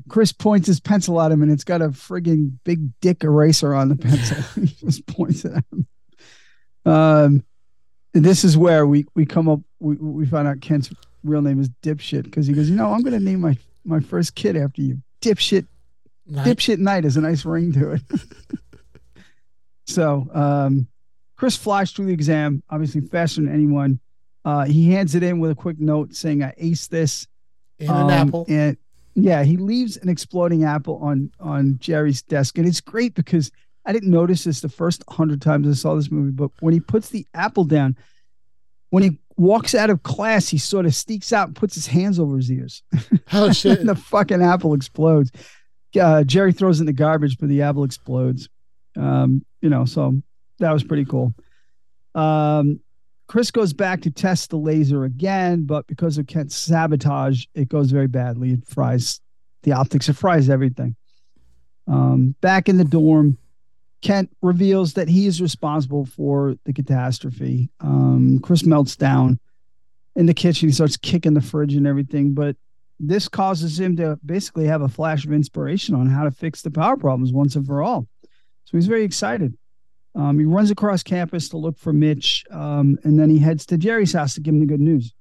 S2: Chris points his pencil at him, and it's got a frigging big dick eraser on the pencil. he just points it at him. Um, and this is where we we come up. We we find out Kent's real name is Dipshit because he goes, you know, I'm going to name my my first kid after you, Dipshit
S3: Nice.
S2: dipshit Knight is a nice ring to it. so um, Chris flies through the exam, obviously faster than anyone. Uh, he hands it in with a quick note saying, "I aced this."
S3: And
S2: Um,
S3: an apple.
S2: And yeah, he leaves an exploding apple on on Jerry's desk, and it's great because I didn't notice this the first hundred times I saw this movie, but when he puts the apple down, when he walks out of class, he sort of sneaks out and puts his hands over his ears
S3: Oh shit.
S2: and the fucking apple explodes. Uh, Jerry throws in the garbage, but the apple explodes. Um, you know, so that was pretty cool. Um, Chris goes back to test the laser again, but because of Kent's sabotage, it goes very badly. It fries the optics, it fries everything. Um, back in the dorm, Kent reveals that he is responsible for the catastrophe. Um, Chris melts down in the kitchen. He starts kicking the fridge and everything, but this causes him to basically have a flash of inspiration on how to fix the power problems once and for all. So he's very excited. Um, he runs across campus to look for Mitch, um, and then he heads to Jerry's house to give him the good news.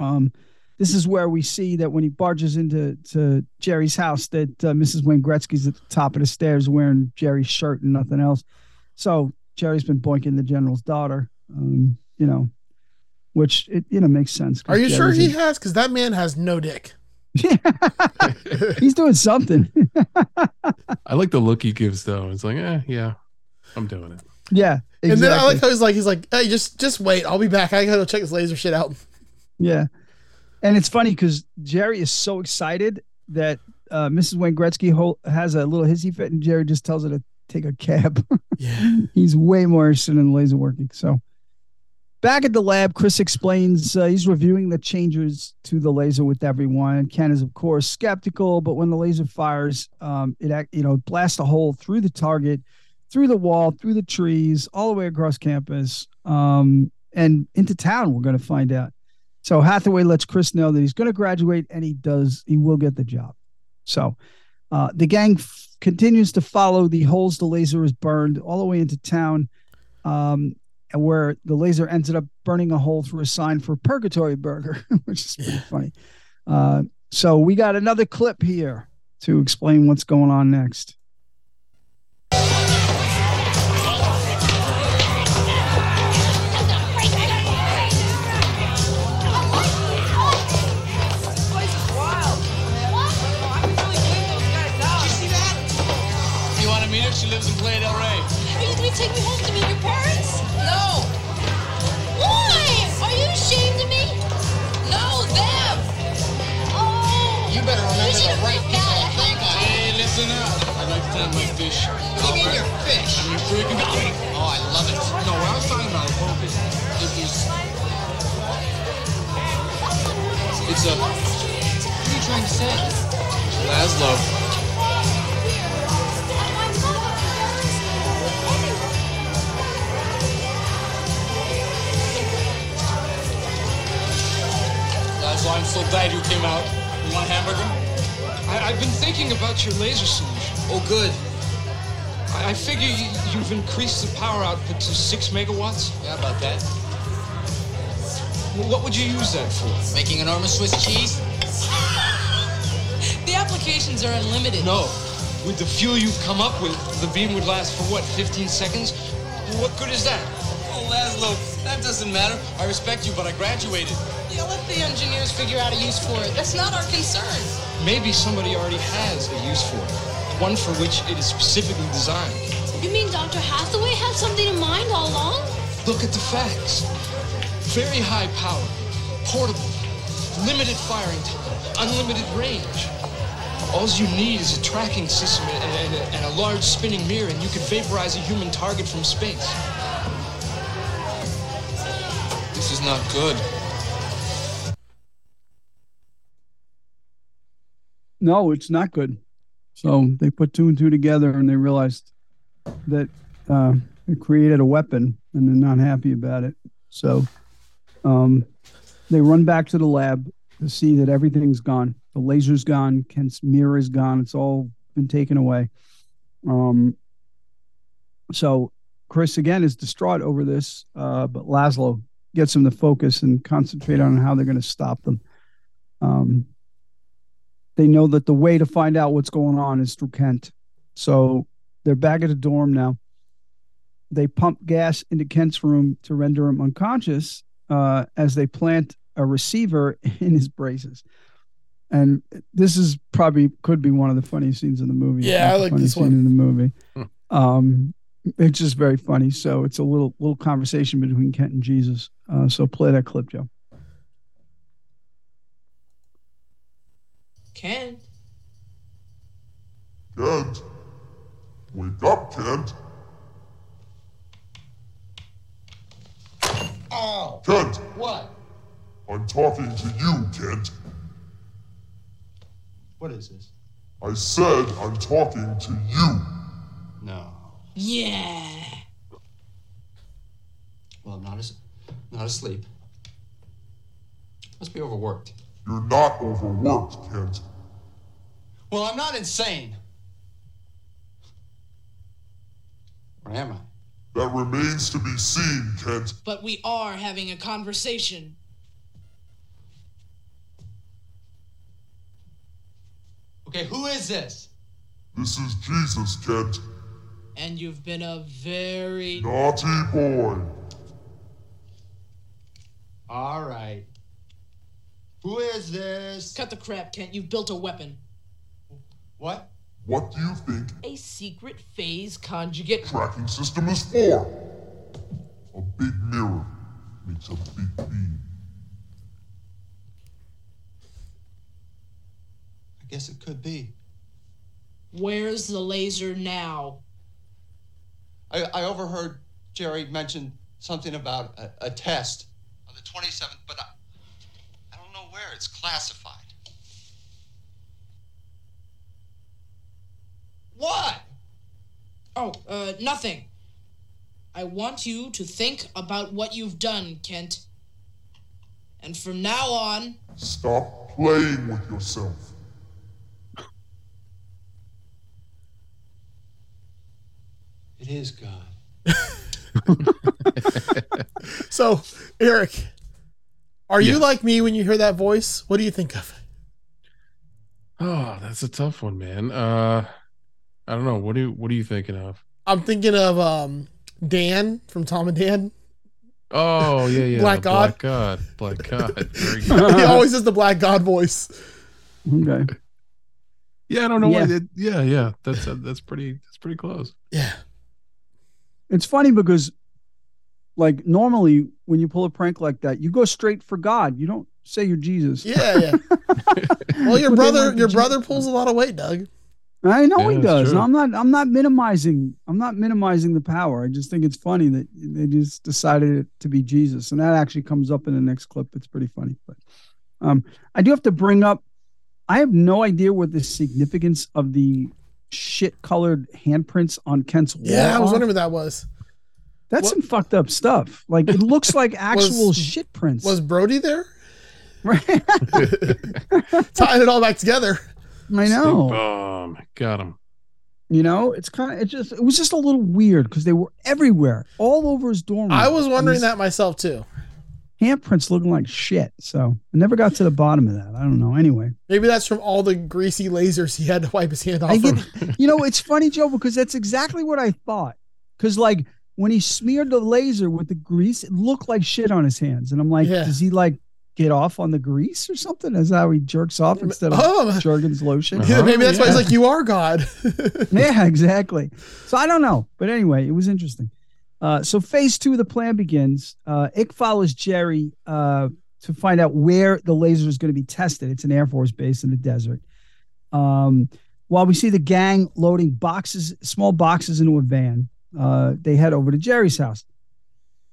S2: Um, this is where we see that when he barges into to Jerry's house, that uh, Mrs. Wayne Gretzky's at the top of the stairs wearing Jerry's shirt and nothing else. So Jerry's been boinking the general's daughter, um, you know, which it you know makes sense.
S3: Are you sure he
S2: a-
S3: has? Because that man has no dick.
S2: He's doing something.
S4: I like the look he gives though. It's like, eh, yeah, I'm doing it.
S2: yeah. Exactly.
S3: And then I like how he's like, he's like, hey, just just wait. I'll be back. I gotta go check this laser shit out.
S2: yeah. And it's funny because Jerry is so excited that uh, Mrs. Wayne Gretzky ho- has a little hissy fit, and Jerry just tells her to take a cab.
S3: Yeah.
S2: he's way more interested in laser working. So back at the lab, Chris explains uh, he's reviewing the changes to the laser with everyone. Kent is, of course, skeptical, but when the laser fires, um, it act, you know blasts a hole through the target, through the wall, through the trees, all the way across campus, um, and into town. We're going to find out. So Hathaway lets Chris know that he's going to graduate, and he does. He will get the job. So uh, the gang f- continues to follow the holes the laser is burned all the way into town, um, and where the laser ended up burning a hole through a sign for Purgatory Burger, which is pretty
S3: Yeah.
S2: funny. Uh, so we got another clip here to explain what's going on next.
S8: She lives in Playa del Rey.
S9: Are you going to take me home to meet your parents?
S6: No. Why?
S9: Are you ashamed of me?
S6: No, them.
S9: Oh. You
S10: better remember you the right people to think. Hey,
S8: listen up. I'd like to tell my fish. What do you mean your
S10: fish?
S8: You freaking got me.
S10: Oh, I love it.
S11: No, what I was talking about is focus.
S8: It is... It's a... What are
S11: you trying to say?
S5: Laszlo. Laszlo, I'm so glad you came out. You want a hamburger?
S11: I, I've been thinking about your laser solution.
S5: Oh, good.
S11: I, I figure you, you've increased the power output to six megawatts.
S5: Yeah, about that.
S11: Well, what would you use that for?
S5: Making enormous Swiss cheese?
S6: The applications are unlimited.
S11: No. With the fuel you've come up with, the beam would last for what, 15 seconds? What good is that?
S5: Oh, Laszlo, that doesn't matter. I respect you, but I graduated.
S6: Yeah, let the engineers figure out a use for it. That's not our concern.
S11: Maybe somebody already has a use for it. One for which it is specifically designed.
S9: You mean Dr. Hathaway had something in mind all along?
S11: Look at the facts. Very high power, portable, limited firing time, unlimited range. All you need is a tracking system and, and, and, and a large spinning mirror, and you could vaporize a human target from space.
S5: This is not good.
S2: No, it's not good. So they put two and two together and they realized that uh, it created a weapon and they're not happy about it. So um, they run back to the lab to see that everything's gone. The laser's gone. Kent's mirror is gone. It's all been taken away. Um, so Chris again is distraught over this, uh, but Laszlo gets him to focus and concentrate on how they're going to stop them. Um, they know that the way to find out what's going on is through Kent. So they're back at the dorm now. They pump gas into Kent's room to render him unconscious uh, as they plant a receiver in his braces. And this is probably could be one of the funniest scenes in the movie.
S3: Yeah, I like this one.
S2: in the movie.
S1: Hmm.
S2: Um, it's just very funny. So it's a little little conversation between Kent and Jesus. Uh, so play that clip, Joe.
S6: Kent.
S12: Kent! Wake up, Kent!
S5: Ow!
S12: Kent!
S5: What?
S12: I'm talking to you, Kent.
S5: What is this?
S12: I said I'm talking to you.
S5: No.
S6: yeah.
S5: Well, I'm not as not asleep. Must be overworked.
S12: You're not overworked, Kent.
S5: Well, I'm not insane. Or am I?
S12: That remains to be seen, Kent.
S6: But we are having a conversation.
S5: Okay, who is this?
S12: This is Jesus, Kent.
S6: And you've been a very.
S12: Naughty boy.
S5: All right. Who is this?
S6: Cut the crap, Kent. You've built a weapon.
S5: What?
S12: What do you think
S6: A secret phase conjugate.
S12: tracking system is for? A big mirror makes a big beam.
S5: I guess it could be.
S6: Where's the laser now?
S13: I, I overheard Jerry mention something about a, a test on the 27th, but I, I don't know where. It's classified. What?
S6: Oh, uh, nothing. I want you to think about what you've done, Kent. And from now on,
S12: Stop playing with yourself.
S13: It is God.
S3: So, Eric, are you like me when you hear that voice? What do you think of it?
S1: Oh, that's a tough one, man. Uh, I don't know. What do you, what are you thinking of?
S3: I'm thinking of um, Dan from Tom and Dan.
S1: Oh yeah, yeah.
S3: Black God.
S1: Black God. Black God. Very good.
S3: he always does the Black God voice.
S2: Okay.
S1: Yeah, I don't know why.
S2: Yeah.
S1: It, yeah, yeah. That's uh, that's pretty. That's pretty close.
S3: Yeah.
S2: It's funny because, like, normally when you pull a prank like that, you go straight for God. You don't say you're Jesus.
S3: Yeah, yeah. Well, your brother, your
S2: Jesus.
S3: brother pulls a lot of weight, Doug.
S2: I know
S1: Yeah,
S2: he does.
S1: true.
S2: I'm not. I'm not minimizing. I'm not minimizing the power. I just think it's funny that they just decided it to be Jesus, and that actually comes up in the next clip. It's pretty funny. But um, I do have to bring up I have no idea what the significance of the shit colored handprints on Kent's wall.
S3: Yeah, I was wondering what that was.
S2: That's some fucked up stuff. Like it looks like actual
S3: Was-
S2: shit prints.
S3: Was Brody there?
S2: Right.
S3: Tying it all back together.
S2: I know.
S4: Bomb. Oh, Got him.
S2: You know, it's kind of it just it was just a little weird because they were everywhere, all over his dorm.
S3: I was wondering
S2: these
S3: that myself too.
S2: Handprints looking like shit. So I never got to the bottom of that. I don't know. Anyway,
S3: Maybe that's from all the greasy lasers he had to wipe his hand off.
S2: I get, you know, it's funny, Joe, because that's exactly what I thought. Because like when he smeared the laser with the grease, it looked like shit on his hands, and I'm like,
S3: Yeah.
S2: does he like get off on the grease or something? That's how he jerks off instead of
S3: Oh.
S2: Jergens lotion.
S3: Yeah, uh-huh. maybe that's why he's like, "You are God."
S2: yeah, exactly. So I don't know, but anyway, it was interesting. Uh, so phase two of the plan begins. Uh, Ick follows Jerry uh, to find out where the laser is going to be tested. It's an Air Force base in the desert. Um, while we see the gang loading boxes, small boxes into a van, uh, they head over to Jerry's house.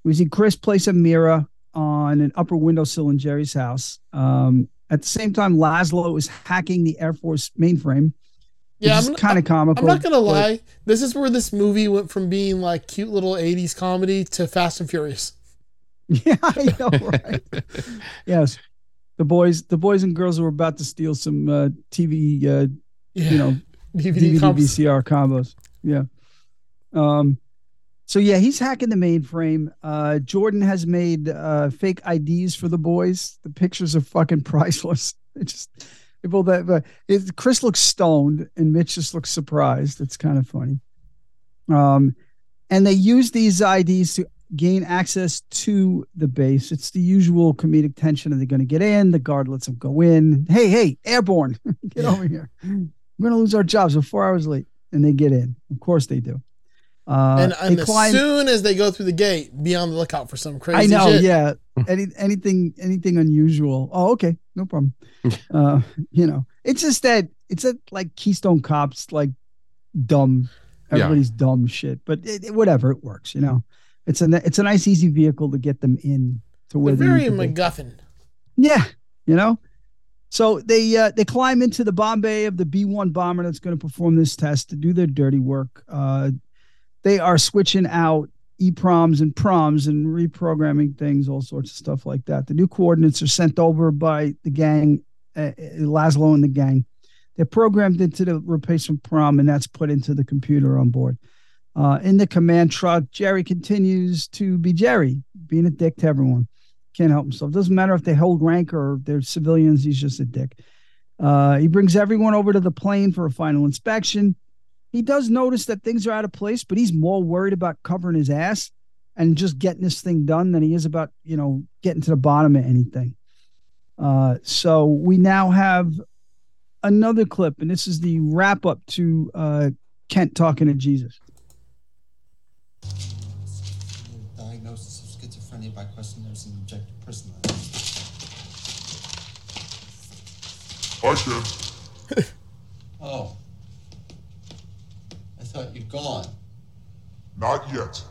S2: We see Chris place a mirror on an upper windowsill in Jerry's house. Um, at the same time, Laszlo is hacking the Air Force mainframe.
S3: Yeah, I'm-
S2: kind of comical.
S3: I'm not gonna
S2: but-
S3: lie. This is where this movie went from being like cute little '80s comedy to Fast and Furious.
S2: Yeah, I know, right? yes, the boys, the boys and girls were about to steal some uh, TV, uh,
S3: Yeah.
S2: you know,
S3: DVD
S2: DVD,
S3: combos.
S2: VCR combos. Yeah. Um. So yeah, he's hacking the mainframe. Uh, Jordan has made uh, fake IDs for the boys. The pictures are fucking priceless. They just both have, uh, it, Chris looks stoned and Mitch just looks surprised. It's kind of funny. Um, and they use these IDs to gain access to the base. It's the usual comedic tension. Are they going to get in? The guard lets them go in. Hey, hey, airborne, get over here. We're going to lose our jobs. We're four hours late. And they get in. Of course they do. Uh,
S3: and and
S2: they
S3: as
S2: climb-
S3: soon as they go through the gate, be on the lookout for some crazy.
S2: I know,
S3: shit.
S2: yeah. Any anything anything unusual. Oh, okay, no problem. uh, you know, it's just that it's a like Keystone Cops, like dumb.
S4: Yeah.
S2: Everybody's dumb shit, but it, it- whatever, it works. You know, it's a it's a nice easy vehicle to get them in to where
S3: They're
S2: they
S3: very
S2: need to be.
S3: MacGuffin.
S2: Yeah, you know. So they uh, they climb into the bomb bay of the B one bomber that's going to perform this test to do their dirty work. Uh, they are switching out EPROMs and PROMs and reprogramming things, all sorts of stuff like that. The new coordinates are sent over by the gang, uh, uh, Laszlo and the gang. They're programmed into the replacement PROM, and that's put into the computer on board. Uh, in the command truck, Jerry continues to be Jerry, being a dick to everyone. Can't help himself. Doesn't matter if they hold rank or they're civilians. He's just a dick. Uh, he brings everyone over to the plane for a final inspection. He does notice that things are out of place, but he's more worried about covering his ass and just getting this thing done than he is about, you know, getting to the bottom of anything. Uh, so we now have another clip, and this is the wrap up to uh, Kent talking to Jesus.
S14: Diagnosis of schizophrenia by questionnaires and objective personality.
S12: I can.
S14: Oh. I thought you'd gone.
S12: Not yet.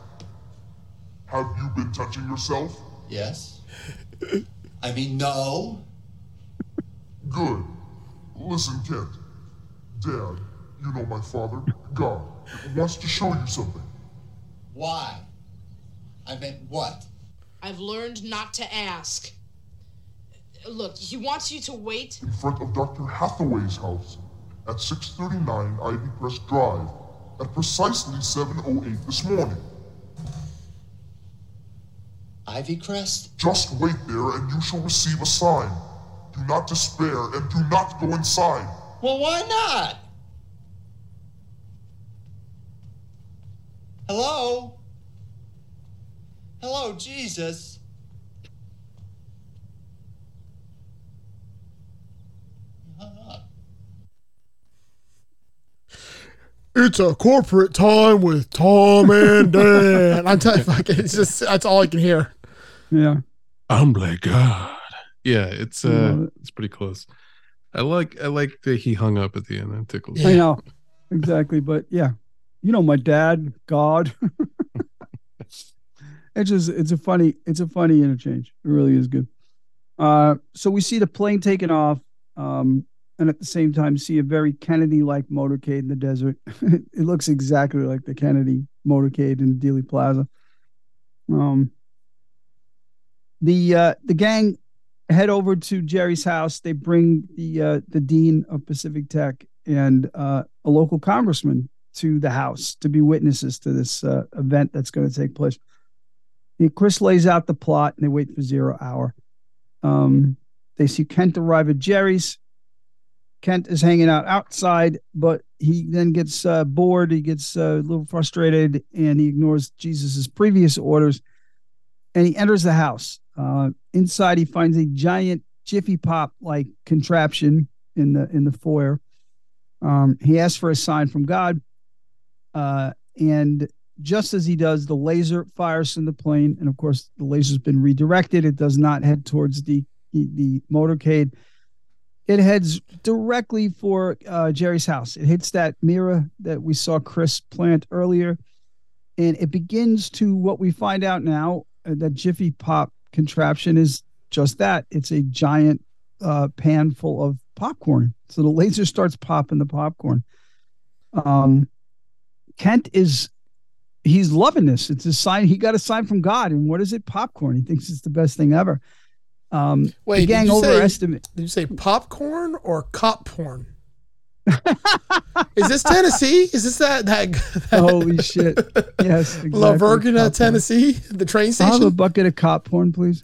S12: Have you been touching yourself?
S14: Yes? I mean, no.
S12: Good. Listen, Kent. Dad, you know my father, God, wants to show you something.
S14: Why? I meant what?
S6: I've learned not to ask. Look, he wants you to wait.
S12: In front of Dr. Hathaway's house at 639 Ivy Crest Drive at precisely 7.08 this morning.
S14: Ivy Crest?
S12: Just wait there and you shall receive a sign. Do not despair and do not go inside.
S14: Well, why not? Hello? Hello, Jesus. Ah.
S3: It's a corporate time with Tom and Dan. I'm telling you, fucking, it's just that's all I can hear.
S2: Yeah.
S4: I'm like God. Yeah, it's uh
S2: it.
S4: it's pretty close. I like I like that he hung up at the end. That tickles.
S2: I know. Exactly. But yeah, you know, my dad, God. it's just, it's a funny, it's a funny interchange. It really is good. Uh, so we see the plane taking off. Um, and at the same time see a very Kennedy-like motorcade in the desert. it looks exactly like the Kennedy motorcade in Dealey Plaza. Um, the uh, the gang head over to Jerry's house. They bring the uh, the dean of Pacific Tech and uh, a local congressman to the house to be witnesses to this uh, event that's going to take place. And Chris lays out the plot, and they wait for zero hour. Um, they see Kent arrive at Jerry's. Kent is hanging out outside, but he then gets uh, bored. He gets uh, a little frustrated, and he ignores Jesus's previous orders, and he enters the house. Uh, inside, he finds a giant Jiffy Pop like contraption in the in the foyer. Um, he asks for a sign from God, uh, and just as he does, the laser fires from the plane, and of course, the laser's been redirected. It does not head towards the the, the motorcade. It heads directly for uh, Jerry's house. It hits that mirror that we saw Chris plant earlier, and it begins to what we find out now uh, that Jiffy Pop contraption is just that. It's a giant uh, pan full of popcorn. So the laser starts popping the popcorn. Um, Kent is he's loving this. It's a sign he got a sign from God. And what is it? Popcorn. He thinks it's the best thing ever. Um,
S3: Wait,
S2: the gang
S3: did you say-
S2: overestimate.
S3: Did you say popcorn or cop porn? Is this Tennessee? Is this that that, that
S2: Holy shit! Yes, exactly.
S3: La Vergina,
S2: Cop porn.
S3: Tennessee, the train station.
S2: I'll have a bucket of cop porn, please.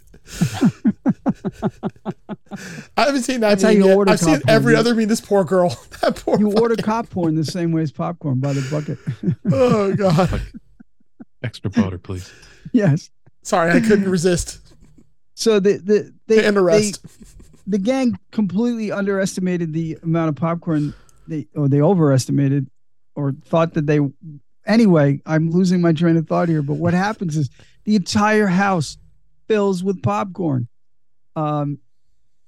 S3: I haven't seen that
S2: That's how you
S3: yet.
S2: order
S3: I've seen
S2: porn,
S3: every
S2: dude.
S3: other meme. This poor girl. That poor.
S2: You order cop porn the same way as popcorn by the bucket.
S3: Oh god.
S4: Extra butter, please.
S2: yes.
S3: Sorry, I couldn't resist.
S2: So the the they,
S3: And the rest.
S2: they- the gang completely underestimated the amount of popcorn they or they overestimated or thought that they anyway i'm losing my train of thought here but what happens is the entire house fills with popcorn um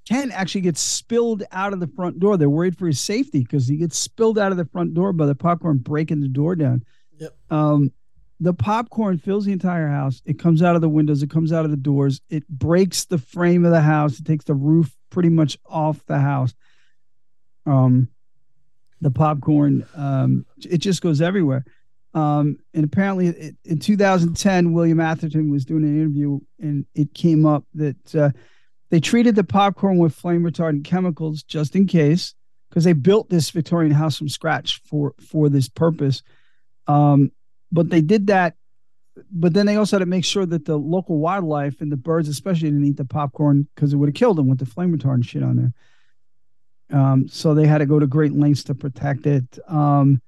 S2: Kent actually gets spilled out of the front door they're worried for his safety because he gets spilled out of the front door by the popcorn breaking the door down
S3: Yep.
S2: um the popcorn fills the entire house. It comes out of the windows. It comes out of the doors. It breaks the frame of the house. It takes the roof pretty much off the house. Um, the popcorn, um, it just goes everywhere. Um, and apparently, it, in 2010, William Atherton was doing an interview, and it came up that uh, they treated the popcorn with flame retardant chemicals just in case, because they built this Victorian house from scratch for for this purpose. Um, but they did that but then they also had to make sure that the local wildlife and the birds especially didn't eat the popcorn because it would have killed them with the flame retardant shit on there. Um, so they had to go to great lengths to protect it. Um,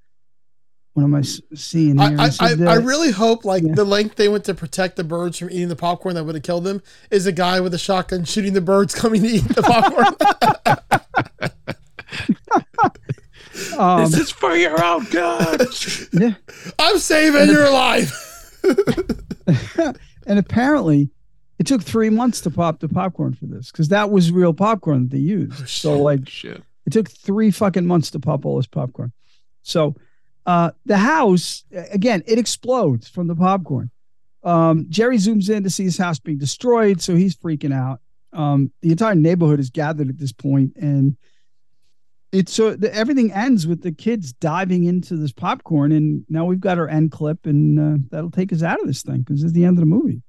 S2: what am I seeing here?
S3: I, I, I, really hope like the length they went to protect the birds from eating the popcorn that would have killed them is a guy with a shotgun shooting the birds coming to eat the popcorn.
S2: um,
S4: this is for your own good.
S2: yeah.
S3: I'm saving your life.
S2: and apparently it took three months to pop the popcorn for this because that was real popcorn that they used so like
S4: Shit.
S2: It took three fucking months to pop all this popcorn. So uh, the house, again, it explodes from the popcorn. Um, Jerry zooms in to see his house being destroyed, so he's freaking out. Um, the entire neighborhood is gathered at this point, and it's so the, everything ends with the kids diving into this popcorn, and now we've got our end clip, and uh, that'll take us out of this thing because it's the end of the movie.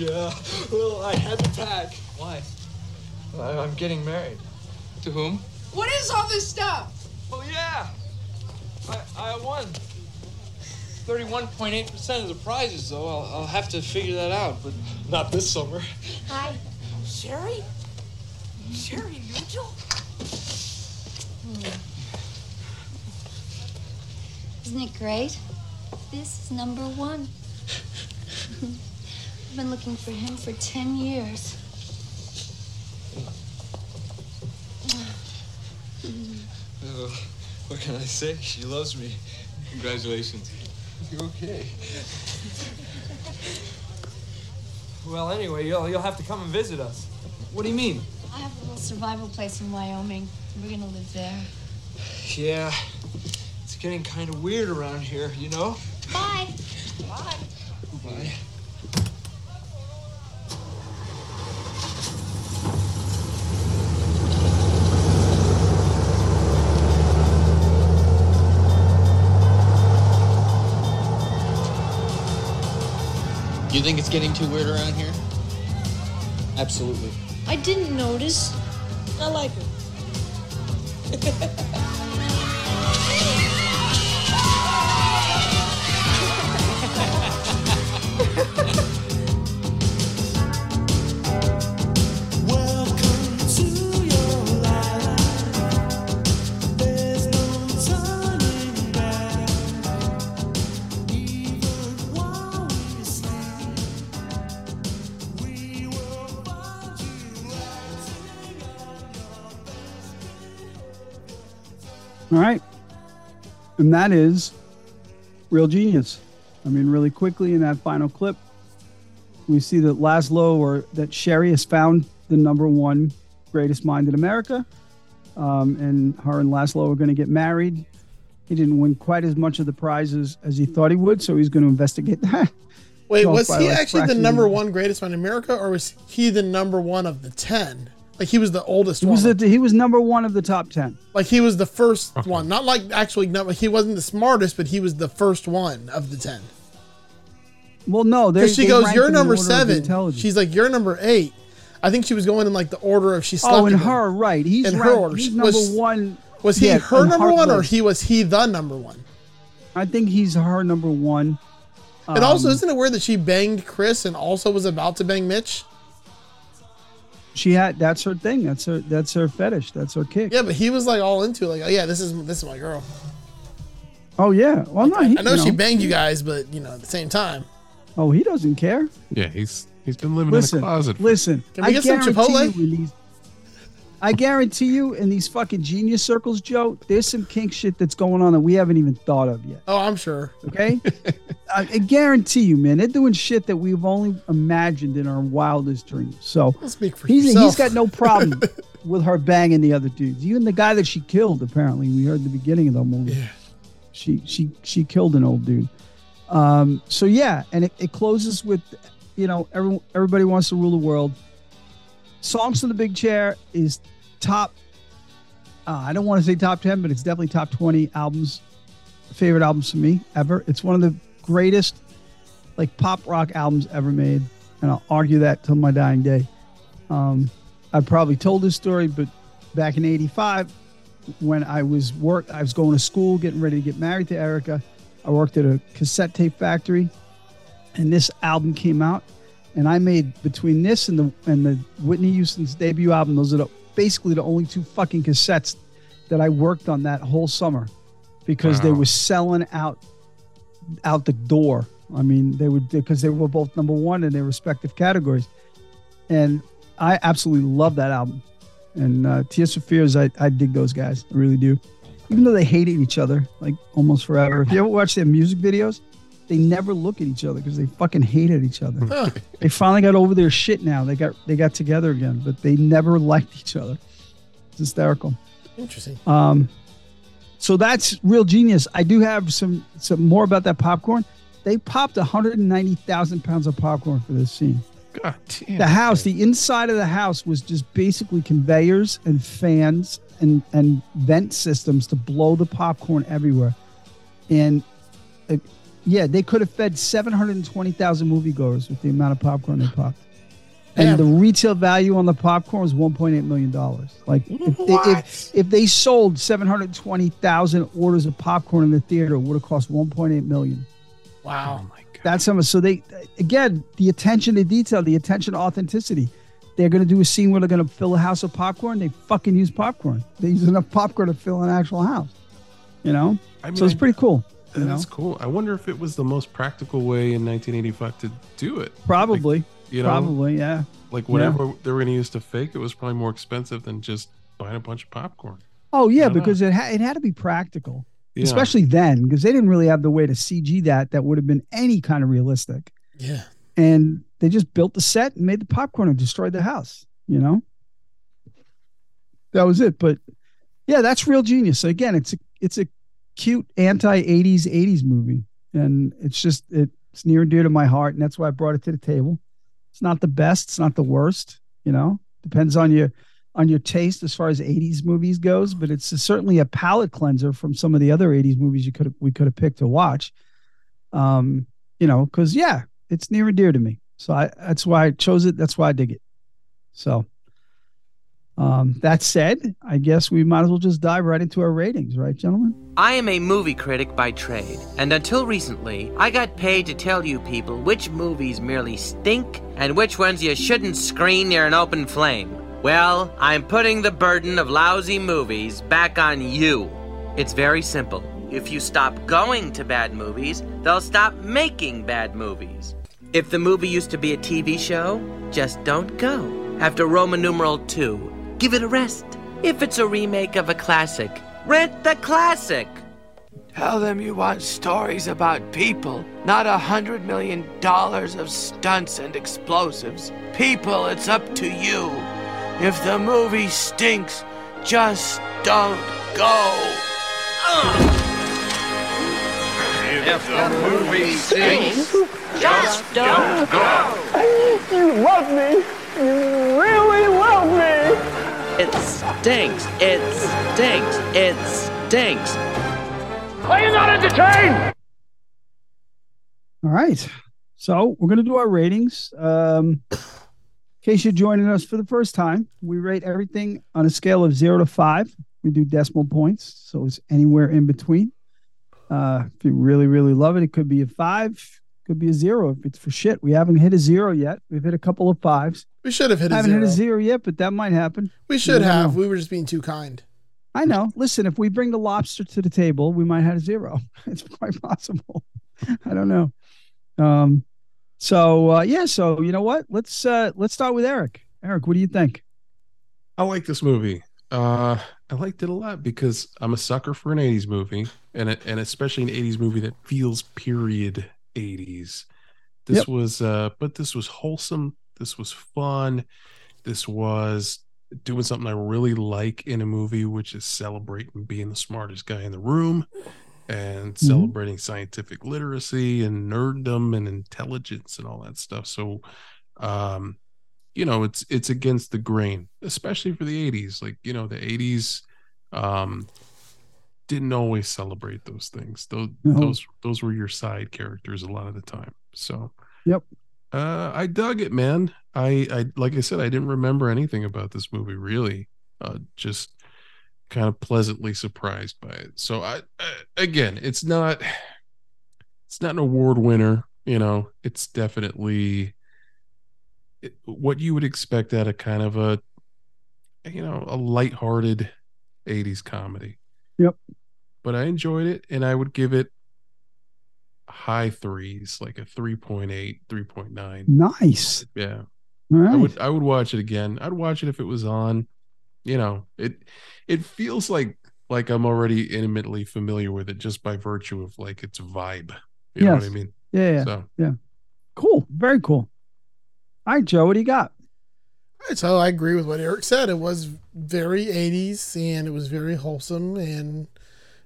S15: Yeah. Well, I had to pack.
S5: Why?
S15: I- I'm getting married.
S5: To whom?
S6: What is all this stuff?
S15: Oh, yeah. I, I won. 31.8% of the prizes, though. I'll, I'll have to figure that out, but not this summer.
S9: Hi.
S6: Sherry? Sherry Nugil?
S16: Isn't it great? This is number one. I've been looking for him for 10 years.
S15: Oh, what can I say? She loves me.
S5: Congratulations.
S15: You okay? Well, anyway, you'll, you'll have to come and visit us.
S5: What do you mean?
S16: I have a little survival place in Wyoming. We're gonna live there.
S15: Yeah, it's getting kind of weird around here, you know?
S16: Bye.
S6: Bye.
S15: Bye.
S10: You think it's getting too weird around here? Absolutely.
S9: I didn't notice.
S6: I like it.
S2: And that is Real Genius. I mean, really quickly in that final clip, we see that Laszlo or that Sherry has found the number one greatest mind in America. Um, and her and Laszlo are going to get married. He didn't win quite as much of the prizes as he thought he would, so he's going to investigate that.
S3: Wait, was he
S2: like,
S3: actually the number one greatest man in America, or was he the number one of the ten? Like he was the oldest
S2: He
S3: one.
S2: was, the, he was number one of the top 10.
S3: like he was the first one, not like actually no, he wasn't the smartest, but he was the first one of the ten.
S2: Well, no, they,
S3: Because she goes, "You're number
S2: order
S3: seven. She's like, "You're number eight. I think she was going in like the order of she slept.
S2: Oh, in
S3: with him.
S2: her, right. He's
S3: in her order.
S2: he's number
S3: was,
S2: one.
S3: Was he
S2: Yeah,
S3: her
S2: in
S3: number one, or he was he the number one?
S2: I think he's her number one.
S3: And also,
S2: Um,
S3: isn't it weird that she banged Chris and also was about to bang Mitch?
S2: She had that's her thing. That's her that's her fetish. That's her kick.
S3: Yeah, but he was like all into it, like, oh, yeah, this is this is my girl.
S2: Oh yeah. Well, no, he,
S3: I know
S2: you
S3: she banged you guys, but you know, at the same time,
S2: Oh, he doesn't care.
S4: Yeah, he's he's been living
S2: Listen,
S4: in a closet.
S2: listen.
S3: Can we
S2: I
S3: get some
S2: guarantee
S3: Chipotle?
S2: you in these. I guarantee you in these fucking genius circles, Joe. There's some kink shit that's going on that we haven't even thought of yet.
S3: oh, I'm sure.
S2: Okay, I, I guarantee you, man. They're doing shit that we've only imagined in our wildest dreams. So
S3: Don't speak for
S2: he's
S3: yourself.
S2: he's got no problem with her banging the other dudes. Even the guy that she killed, apparently, we heard the beginning of the movie.
S3: Yeah.
S2: She she she killed an old dude. Um, so yeah, and it, it closes with, you know, everyone everybody wants to rule the world. Songs from the Big Chair is top. Uh, I don't want to say top ten, but it's definitely top twenty albums, favorite albums for me ever. It's one of the greatest, like pop rock albums ever made, and I'll argue that till my dying day. Um, I've probably told this story, but back in '85, when I was work, I was going to school, getting ready to get married to Erica. I worked at a cassette tape factory, and this album came out, and I made between this and the and the Whitney Houston's debut album. Those are the, basically the only two fucking cassettes that I worked on that whole summer, because they were selling out out the door. I mean, they would because they were both number one in their respective categories, and I absolutely love that album. And uh, Tears for Fears, I, I dig those guys, I really do. Even though they hated each other like almost forever. If you ever watch their music videos, they never look at each other because they fucking hated each other.
S3: Huh.
S2: They finally got over their shit now. They got they got together again, but they never liked each other. It's hysterical.
S3: Interesting.
S2: Um, so that's real genius. I do have some some more about that popcorn. They popped 190,000 pounds of popcorn for this scene.
S4: God damn.
S2: The house, the inside of the house was just basically conveyors and fans and and vent systems to blow the popcorn everywhere. And uh, yeah, they could have fed 720,000 moviegoers with the amount of popcorn they popped. And the retail value on the popcorn was 1.8 million dollars. Like if they, if, if they sold 720,000 orders of popcorn in the theater, it would have cost 1.8 million.
S3: Wow.
S2: That's how much. So they, again, the attention to detail, the attention to authenticity. they're going to do a scene where they're going to fill a house of popcorn, they fucking use popcorn. They use enough popcorn to fill an actual house. You know,
S4: I
S2: so it's pretty cool. You know,
S4: That's cool. I wonder if it was the most practical way in 1985 to do it.
S2: probably,
S4: Like, you know,
S2: probably, yeah.
S4: like
S2: Yeah.
S4: whatever they were going to use to fake it was probably more expensive than just buying a bunch of popcorn.
S2: Oh yeah,
S4: don't know.
S2: because it ha- it had to be practical,
S4: Yeah.
S2: especially then, because they didn't really have the way to CG that that would have been any kind of realistic.
S3: Yeah.
S2: And they just built the set and made the popcorn and destroyed the house. You know, that was it. But yeah, that's real genius. So Again, it's a it's a cute anti '80s '80s movie, and it's just it's near and dear to my heart, and that's why I brought it to the table. It's not the best, it's not the worst. You know, depends on your on your taste as far as 80s movies goes, but it's certainly a palate cleanser from some of the other 80s movies you could we could have picked to watch. Um, you know, because yeah, it's near and dear to me. So I that's why I chose it. That's why I dig it. So um that said, I guess we might as well just dive right into our ratings, right, gentlemen?
S17: I am a movie critic by trade, and until recently, I got paid to tell you people which movies merely stink and which ones you shouldn't screen near an open flame. Well, I'm putting the burden of lousy movies back on you. It's very simple. If you stop going to bad movies, they'll stop making bad movies. If the movie used to be a TV show, just don't go. After Roman numeral 2, give it a rest. If it's a remake of a classic, rent the classic. Tell them you want stories about people, not a hundred million dollars of stunts and explosives. People, it's up to you. If the movie stinks, just don't go.
S7: If the movie stinks, just don't go.
S18: You love me. You really love me.
S17: It stinks. It stinks. It stinks.
S18: Are you not entertained?
S2: All right. So we're gonna do our ratings. Um in case you're joining us for the first time, we rate everything on a scale of zero to five. We do decimal points, so it's anywhere in between. Uh, if you really, really love it, it could be a five, could be a zero if it's for shit. We haven't hit a zero yet. We've hit a couple of fives.
S3: We should have hit a
S2: haven't hit a
S3: zero.
S2: zero yet, but that might happen.
S3: We should have.
S2: know.
S3: We were just being too kind.
S2: I know. Listen, if we bring the lobster to the table, we might have a zero. It's quite possible. I don't know. Um, so uh, yeah, so you know what? Let's uh let's start with Eric. Eric, what do you think?
S4: I like this movie. Uh, I liked it a lot because I'm a sucker for an 80s movie, and it, and especially an 80s movie that feels period 80s. This
S2: Yep.
S4: was, uh, but this was wholesome. This was fun. This was doing something I really like in a movie, which is celebrating being the smartest guy in the room and celebrating scientific literacy and nerddom and intelligence and all that stuff. So, um, you know, it's it's against the grain, especially for the 80s. Like, you know, the 80s um didn't always celebrate those things. Those
S2: No.
S4: those those were your side characters a lot of the time. So
S2: Yep.
S4: uh I dug it, man. I I like I said, I didn't remember anything about this movie really. Uh just kind of pleasantly surprised by it. So I uh, again, it's not it's not an award winner, you know. It's definitely it- what you would expect out of kind of a you know, a lighthearted 80s comedy.
S2: Yep.
S4: But I enjoyed it and I would give it high threes, like a 3.8, 3.9.
S2: Nice.
S4: Yeah.
S2: All right.
S4: I would I would watch it again. I'd watch it if it was on. You know, it it feels like like I'm already intimately familiar with it just by virtue of like its vibe. You know what I mean?
S2: Yeah, yeah,
S4: So
S2: yeah. Cool. Very cool. All right, Joe, what do you got?
S3: All right, so I agree with what Eric said. It was very 80s and it was very wholesome and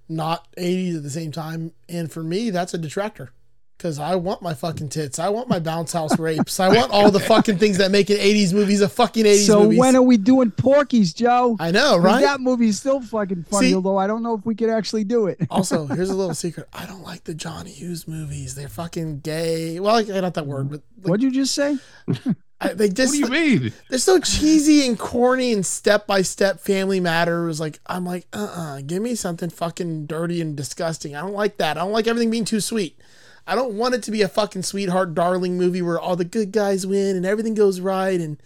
S3: not 80s at the same time. And for me, that's a detractor because I want my fucking tits. I want my bounce house rapes. I want all the fucking things that make an 80s movies a fucking 80s
S2: so
S3: movies.
S2: when are we doing Porky's, Joe?
S3: I know, right?
S2: That movie's still fucking funny,
S3: See-
S2: although I don't know if we could actually do it.
S3: also, here's a little secret. I don't like the John Hughes movies. They're fucking gay. Well, like, not that word, but
S2: What'd you just say?
S3: I, they just
S4: what do you mean?
S3: they're so cheesy and corny and step by step family matters. Like I'm like, uh uh give me something fucking dirty and disgusting. I don't like that. I don't like everything being too sweet. I don't want it to be a fucking sweetheart darling movie where all the good guys win and everything goes right and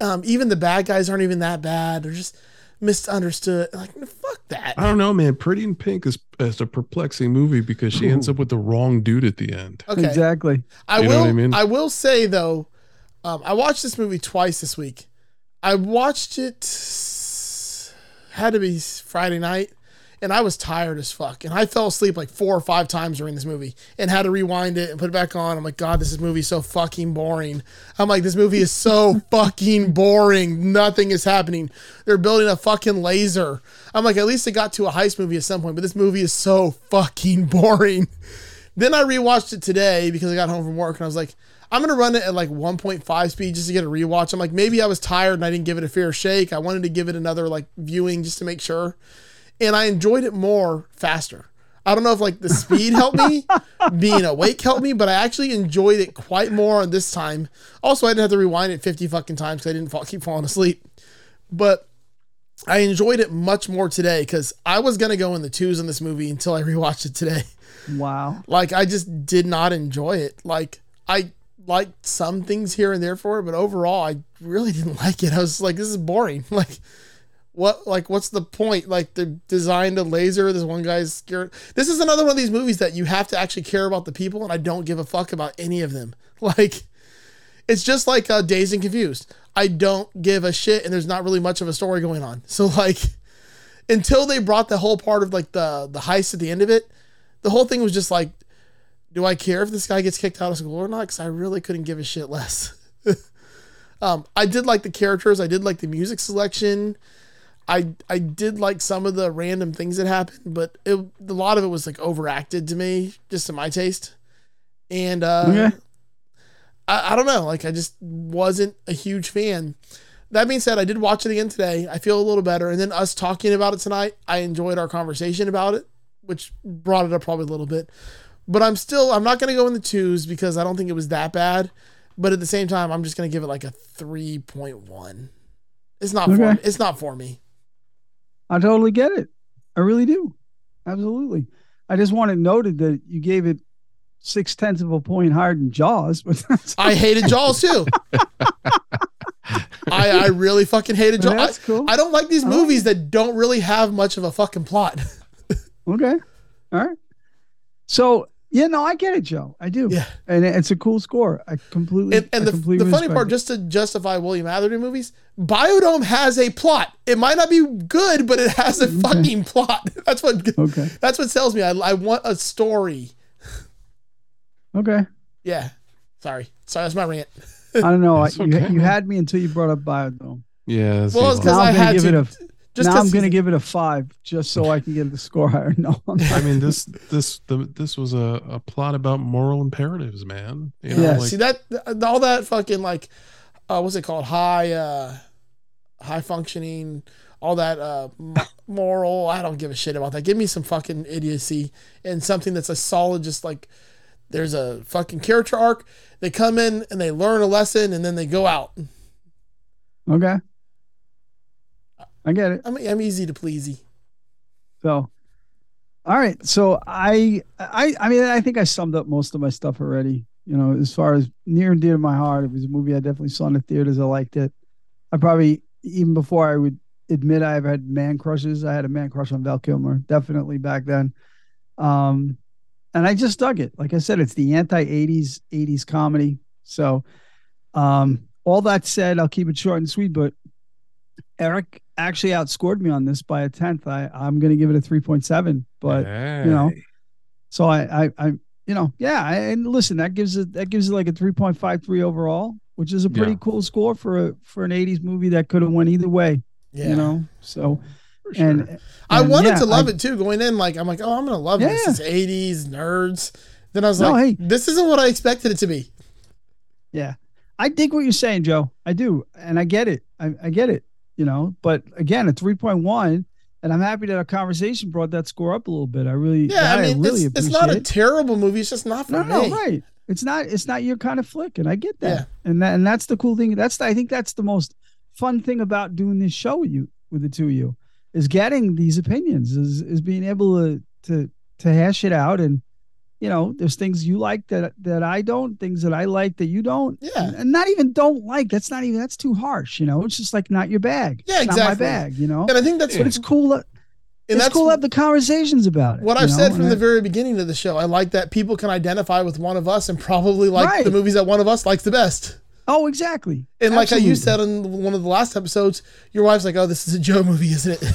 S3: Um, even the bad guys aren't even that bad. They're just misunderstood. Like fuck that.
S4: I don't know, man. Pretty in Pink is, is a perplexing movie because she ends up with the wrong dude at the end.
S3: Okay.
S2: Exactly.
S3: I
S4: You
S3: will.
S4: know
S3: I,
S4: what I mean?
S3: will say though, um, I watched this movie twice this week. I watched it had to be Friday night, and I was tired as fuck, and I fell asleep like four or five times during this movie, and had to rewind it and put it back on. I'm like, God, this movie is so fucking boring. I'm like, this movie is so fucking boring. Nothing is happening. They're building a fucking laser. I'm like, at least it got to a heist movie at some point, but this movie is so fucking boring. Then I rewatched it today because I got home from work and I was like, I'm gonna run it at like 1.5 speed just to get a rewatch. I'm like, maybe I was tired and I didn't give it a fair shake. I wanted to give it another like viewing just to make sure. And I enjoyed it more faster. I don't know if like the speed helped me, being awake helped me, but I actually enjoyed it quite more on this time. Also, I didn't have to rewind it 50 fucking times because I didn't fall, keep falling asleep. But I enjoyed it much more today because I was gonna go in the twos in this movie until I rewatched it today.
S2: Wow.
S3: Like I just did not enjoy it. Like I liked some things here and there for it, but overall I really didn't like it. I was like, this is boring. Like what like what's the point? Like they designed a laser, this one guy's scared. This is another one of these movies that you have to actually care about the people, and I don't give a fuck about any of them. Like it's just like uh, Dazed and Confused. I don't give a shit, and there's not really much of a story going on. So like, until they brought the whole part of like the the heist at the end of it, the whole thing was just like, do I care if this guy gets kicked out of school or not? Because I really couldn't give a shit less. um, I did like the characters. I did like the music selection. I I did like some of the random things that happened, but it, a lot of it was like overacted to me, just to my taste. And uh,
S2: Okay.
S3: I, I don't know. Like I just wasn't a huge fan. That being said, I did watch it again today. I feel a little better. And then us talking about it tonight, I enjoyed our conversation about it, which brought it up probably a little bit. But I'm still I'm not gonna go in the twos because I don't think it was that bad. But at the same time, I'm just gonna give it like a three point one. It's not for
S2: Okay.
S3: it's not for me.
S2: I totally get it. I really do. Absolutely. I just want it noted that you gave it six tenths of a point higher than Jaws, but that's
S3: I hated Jaws too. I, I really fucking hated Jaws.
S2: That's
S3: I,
S2: cool.
S3: I don't like these
S2: I like
S3: movies that don't really have much of a fucking plot.
S2: okay. All right. So yeah, no, I get it, Joe. I do.
S3: Yeah.
S2: And it's a cool score. I completely
S3: And, and
S2: I
S3: the,
S2: completely
S3: the funny part,
S2: it.
S3: just to justify William Atherton movies, Biodome has a plot. It might not be good, but it has a fucking plot. That's what
S2: Okay.
S3: that's what tells me. I, I want a story.
S2: Okay.
S3: Yeah. Sorry. Sorry, that's my rant.
S2: I don't know. I,
S4: It's
S2: you, you had me until you brought up Biodome.
S4: Yeah.
S3: Well,
S4: the
S3: it's 'cause
S2: Now
S3: I
S2: I'm gonna
S3: had to.
S2: It
S3: Just
S2: now
S3: 'cause
S2: I'm gonna give it a five just so I can get the score higher. No, I'm not.
S4: I mean this this the, this was a, a plot about moral imperatives, man. You know,
S2: Yeah,
S4: like,
S3: See that all that fucking like uh what's it called? High uh high functioning, all that uh moral. I don't give a shit about that. Give me some fucking idiocy and something that's a solid just like there's a fucking character arc. They come in and they learn a lesson and then they go out.
S2: okay. I get it.
S3: I'm I'm easy to pleasey.
S2: So, all right. So I, I, I mean, I think I summed up most of my stuff already. You know, as far as near and dear to my heart, it was a movie I definitely saw in the theaters. I liked it. I probably even before I would admit I've had man crushes. I had a man crush on Val Kilmer, definitely back then. Um, and I just dug it. Like I said, it's the anti '80s '80s comedy. So, um, all that said, I'll keep it short and sweet. But Eric actually outscored me on this by a tenth. I I'm going to give it a three point seven. But you know, so I I I you know yeah. I, and listen, that gives it that gives it like a three point five three overall, which is a pretty
S4: Yeah.
S2: cool score for a for an '80s movie that could have went either way.
S3: Yeah.
S2: You know, so
S4: sure.
S2: and
S3: I wanted
S2: yeah,
S3: to love
S2: I-
S3: it too. Going in, like I'm like, oh, I'm gonna love this. It's 80s nerds. Then I was
S2: No,
S3: like,
S2: hey.
S3: this isn't what I expected it to be.
S2: Yeah. I dig what you're saying, Joe. I do. And I get it. I, I get it, you know, but again, a 3.1, and I'm happy that our conversation brought that score up a little bit. I really,
S3: Yeah, I mean,
S2: really
S3: it's, it's not a terrible movie. It's just not for
S2: no,
S3: me.
S2: no, right. It's not, it's not your kind of flick. And I get that.
S3: Yeah.
S2: And that, and that's the cool thing. That's, the, I think that's the most fun thing about doing this show with you, with the two of you is getting these opinions is, is being able to, to, to hash it out and, you know, there's things you like that that I don't, things that I like that you don't.
S3: Yeah.
S2: And not even don't like. That's not even that's too harsh, you know. It's just like not your bag.
S3: Yeah,
S2: It's
S3: exactly.
S2: Not my bag, you know.
S3: And I think that's
S2: but it's cool. that-
S3: And
S2: it's
S3: that's
S2: cool to have the conversations about it.
S3: What I've
S2: know,
S3: said from
S2: and
S3: the
S2: I-
S3: very beginning of the show. I like that people can identify with one of us and probably like
S2: Right.
S3: the movies that one of us likes the best.
S2: Oh, exactly.
S3: And like how you said in one of the last episodes, your wife's like, "Oh, this is a Joe movie, isn't it?"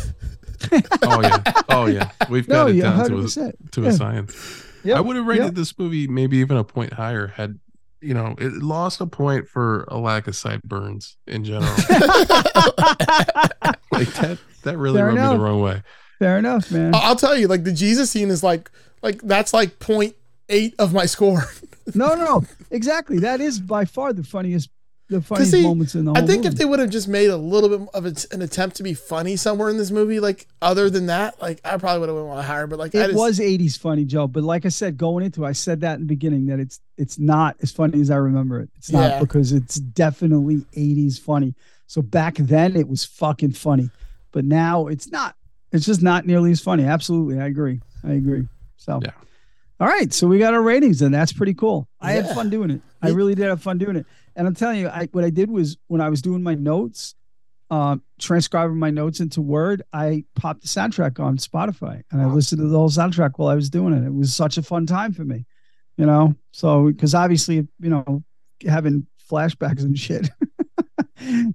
S4: Oh yeah, oh yeah, we've
S2: No,
S4: got it
S2: yeah,
S4: down to a
S2: 100%.
S4: to
S2: Yeah.
S4: a science.
S2: Yep,
S4: I would have rated
S2: yep.
S4: this movie maybe even a point higher had you know it lost a point for a lack of sideburns in general. like that that really
S2: Fair
S4: rubbed me the wrong way.
S2: Fair enough, man.
S3: I- I'll tell you, like the Jesus scene is like, like that's like point eight of my score.
S2: no, no, no. Exactly. That is by far the funniest the
S3: Because
S2: funniest
S3: see,
S2: moments in the whole
S3: I think
S2: movie.
S3: if they would have just made a little bit of a, an attempt to be funny somewhere in this movie, like other than that, like I probably would have went a lot higher. But like I
S2: it
S3: just,
S2: was 80s funny, Joe. But like I said, going into it, I said that in the beginning that it's it's not as funny as I remember it. It's not
S3: Yeah.
S2: because it's definitely 80s funny. So back then it was fucking funny. But now it's not. It's just not nearly as funny. Absolutely. I agree. I agree. So
S4: Yeah.
S2: All right. So we got our ratings, and that's pretty cool. I had fun doing it. I really did have fun doing it. And I'm telling you, I, what I did was when I was doing my notes, um, transcribing my notes into Word, I popped the soundtrack on Spotify and I listened to the whole soundtrack while I was doing it. It was such a fun time for me, you know. So because obviously, you know, having flashbacks and shit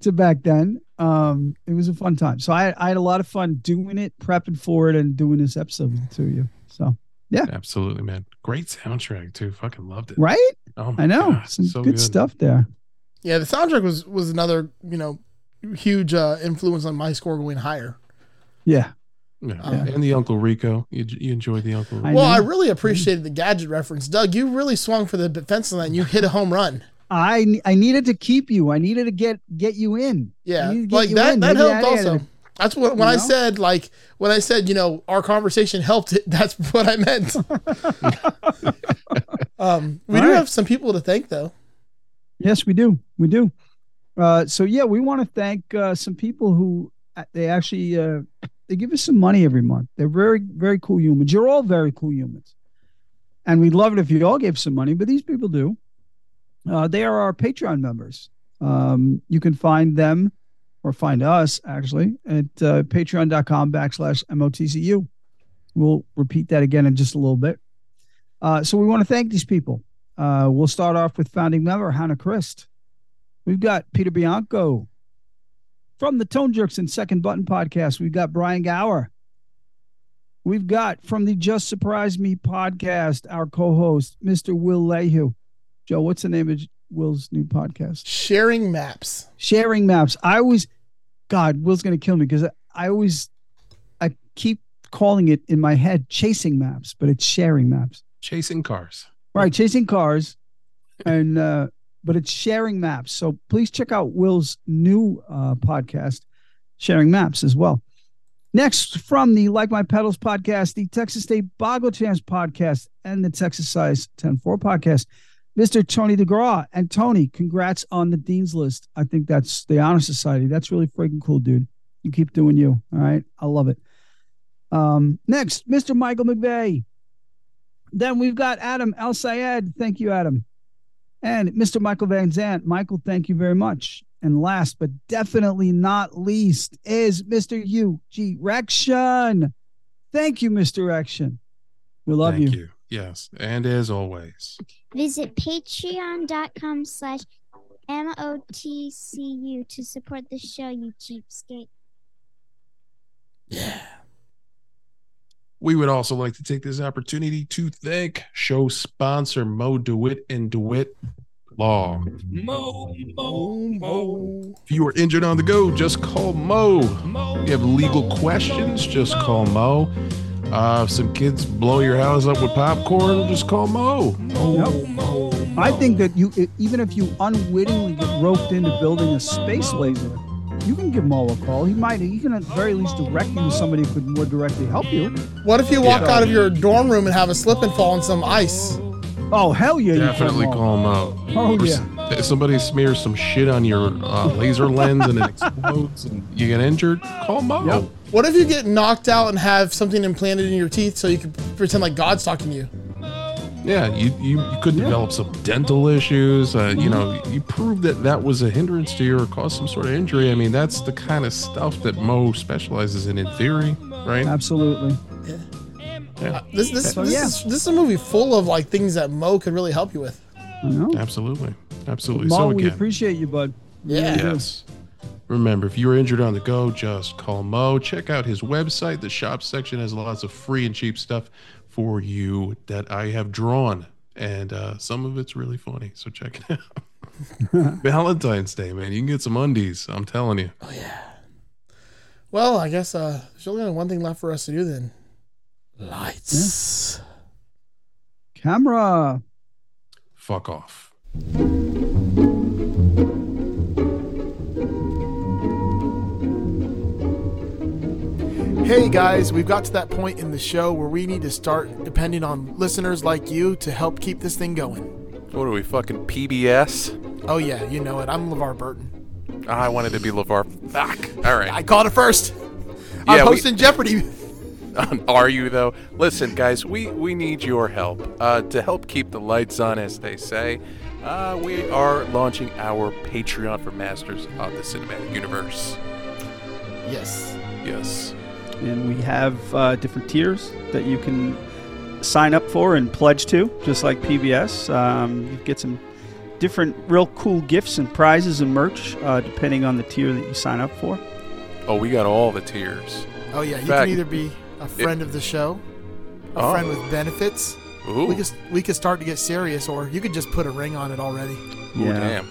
S2: to back then, um, it was a fun time. So I, I had a lot of fun doing it, prepping for it, and doing this episode with the two of you. So yeah,
S4: Absolutely, man. Great soundtrack too. Fucking loved it.
S2: right?
S4: Oh my
S2: I know
S4: God,
S2: some
S4: so
S2: good, stuff there.
S3: yeah, the soundtrack was was another you know huge uh, influence on my score going higher.
S2: Yeah.
S4: Yeah.
S3: Yeah.
S4: And the Uncle Rico. You, you enjoyed the Uncle Rico.
S2: I
S3: well, I really appreciated the gadget reference, Doug. You really swung for the fence on that. and You hit a home run.
S2: I I needed to keep you. I needed to get get you in. I
S3: Yeah,
S2: to get
S3: like
S2: you
S3: that.
S2: in.
S3: That
S2: Maybe
S3: helped
S2: added
S3: also. That's what when
S2: You
S3: I said like when I said you know our conversation helped it. That's what I meant. um, we
S2: All
S3: do
S2: right.
S3: have some people to thank though.
S2: Yes, we do. We do. Uh, so yeah, we want to thank uh, some people who uh, they actually uh, they give us some money every month. They're very very cool humans. You're all very cool humans, and we'd love it if you all gave some money. But these people do. Uh, they are our Patreon members. Um, you can find them or find us actually at uh, patreon.com backslash motcu. We'll repeat that again in just a little bit. Uh, so we want to thank these people. Uh, we'll start off with founding member Hannah Christ. We've got Peter Bianco from the Tone Jerks and Second Button podcast. We've got Brian Gower. We've got from the Just Surprise Me podcast our co-host Mr. Will Lehue. Joe, what's the name of Will's new podcast?
S3: Sharing maps.
S2: Sharing maps. I always, God, Will's gonna kill me because I, I always, I keep calling it in my head chasing maps, but it's sharing maps.
S4: Chasing cars.
S2: Right, chasing cars, and uh, but it's sharing maps. So please check out Will's new uh, podcast, Sharing Maps, as well. Next, from the Like My Pedals podcast, the Texas State Boggle Champs podcast, and the Texas Size 10-4 podcast, Mr. Tony DeGraw. And Tony, congrats on the Dean's List. I think that's the Honor Society. That's really freaking cool, dude. You keep doing you. All right. I love it. Um, next, Mr. Michael McVeigh. Then we've got Adam El Sayed. Thank you, Adam. And Mr. Michael Van Zant. Michael, thank you very much. And last but definitely not least is Mr. U.G. Rection. Thank you, Mr. Rection. We love
S4: Thank
S2: you.
S4: you. Yes. And as always,
S19: Visit patreon.com slash M-O-T-C-U to support the show, you cheapskate. Yeah.
S4: We would also like to take this opportunity to thank show sponsor Mo DeWitt and DeWitt Law.
S18: Mo, mo, mo.
S4: If you are injured on the go, just call Mo. You have legal questions, just call Mo. Uh, if some kids blow your house up with popcorn, just call Mo.
S2: Yep. I think that you, even if you unwittingly get roped into building a space laser, you can give Mo a call. He might, he can at the very least direct you to somebody who could more directly help you.
S3: What if you walk
S2: Yeah.
S3: out of your dorm room and have a slip and fall on some ice?
S2: Oh hell yeah! you
S4: Definitely
S2: call Mo.
S4: call Mo.
S2: Oh,
S4: Or
S2: yeah.
S4: s- somebody smears some shit on your uh, laser lens and it explodes and you get injured, call Mo.
S3: What if you get knocked out and have something implanted in your teeth so you can pretend like God's talking to you?
S20: Yeah, you, you, you could develop some dental issues. Uh, you know, you prove that that was a hindrance to you or caused some sort of injury. I mean, that's the kind of stuff that Mo specializes in, in theory, right?
S21: Absolutely.
S20: Yeah.
S3: This this
S21: So,
S3: this,
S21: yeah.
S3: is, this is a movie full of like things that Mo could really help you with.
S21: I know.
S20: Absolutely. Absolutely.
S21: Mo,
S20: so
S21: we
S20: again,
S21: appreciate you, bud. We
S3: Yeah.
S20: Yes. Remember, if you're injured on the go, just call Mo. Check out his website. The shop section has lots of free and cheap stuff for you that I have drawn. And uh, some of it's really funny. So check it out. Valentine's Day, man. You can get some undies. I'm telling you. Oh yeah.
S3: Well, I guess uh, there's only one thing left for us to do then. Lights.
S21: Camera.
S20: Fuck off.
S3: Hey guys, we've got to that point in the show where we need to start depending on listeners like you to help keep this thing going.
S4: What are we, fucking PBS?
S3: Oh yeah, you know it. I'm LeVar Burton.
S4: I wanted to be LeVar. Fuck. All right.
S3: I called it first.
S4: Yeah,
S3: I'm
S4: we-
S3: hosting Jeopardy.
S4: Are you though? Listen, guys, we we need your help uh, to help keep the lights on, as they say. Uh, we are launching our Patreon for Masters of the Cinematic Universe.
S3: Yes.
S4: Yes.
S2: and we have uh, different tiers that you can sign up for and pledge to, just like PBS. Um, you get some different, real cool gifts and prizes and merch uh, depending on the tier that you sign up for.
S4: Oh, we got all the tiers.
S3: Oh yeah, you
S4: Fact-
S3: can either be a friend of the show, a
S4: Oh.
S3: friend with benefits.
S4: Ooh.
S3: We could we could start to get serious, or you could just put a ring on it already.
S4: Ooh, damn.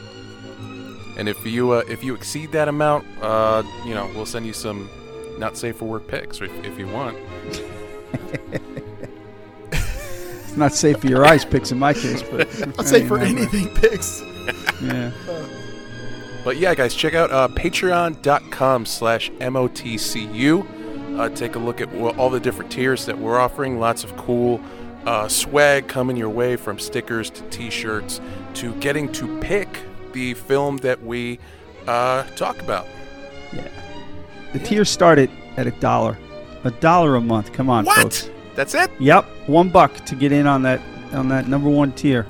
S4: And if you uh, if you exceed that amount, uh, you know, we'll send you some not safe for work pics if, if you want.
S2: It's not safe for your eyes picks in my case, but
S3: I'll say for
S2: Anyway.
S3: anything picks.
S2: Yeah.
S4: But yeah, guys, check out uh, patreon.com slash MOTCU. Uh, take a look at all the different tiers that we're offering. Lots of cool uh, swag coming your way from stickers to t-shirts to getting to pick the film that we uh, talk about.
S2: Yeah. The tiers started at a dollar, a dollar a month. Come on,
S4: What?
S2: folks.
S4: That's it?
S2: Yep, one buck to get in on that on that number one tier.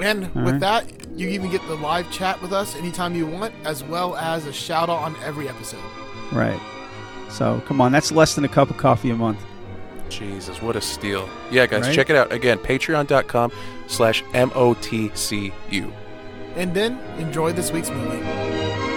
S3: And
S2: All
S3: with
S2: right.
S3: that, you even get the live chat with us anytime you want, as well as a shout out on every episode.
S2: Right. So come on, that's less than a cup of coffee a month.
S4: Jesus, what a steal. Yeah, guys,
S2: Right?
S4: check it out. Again, patreon.com slash M-O-T-C-U.
S3: And then enjoy this week's movie.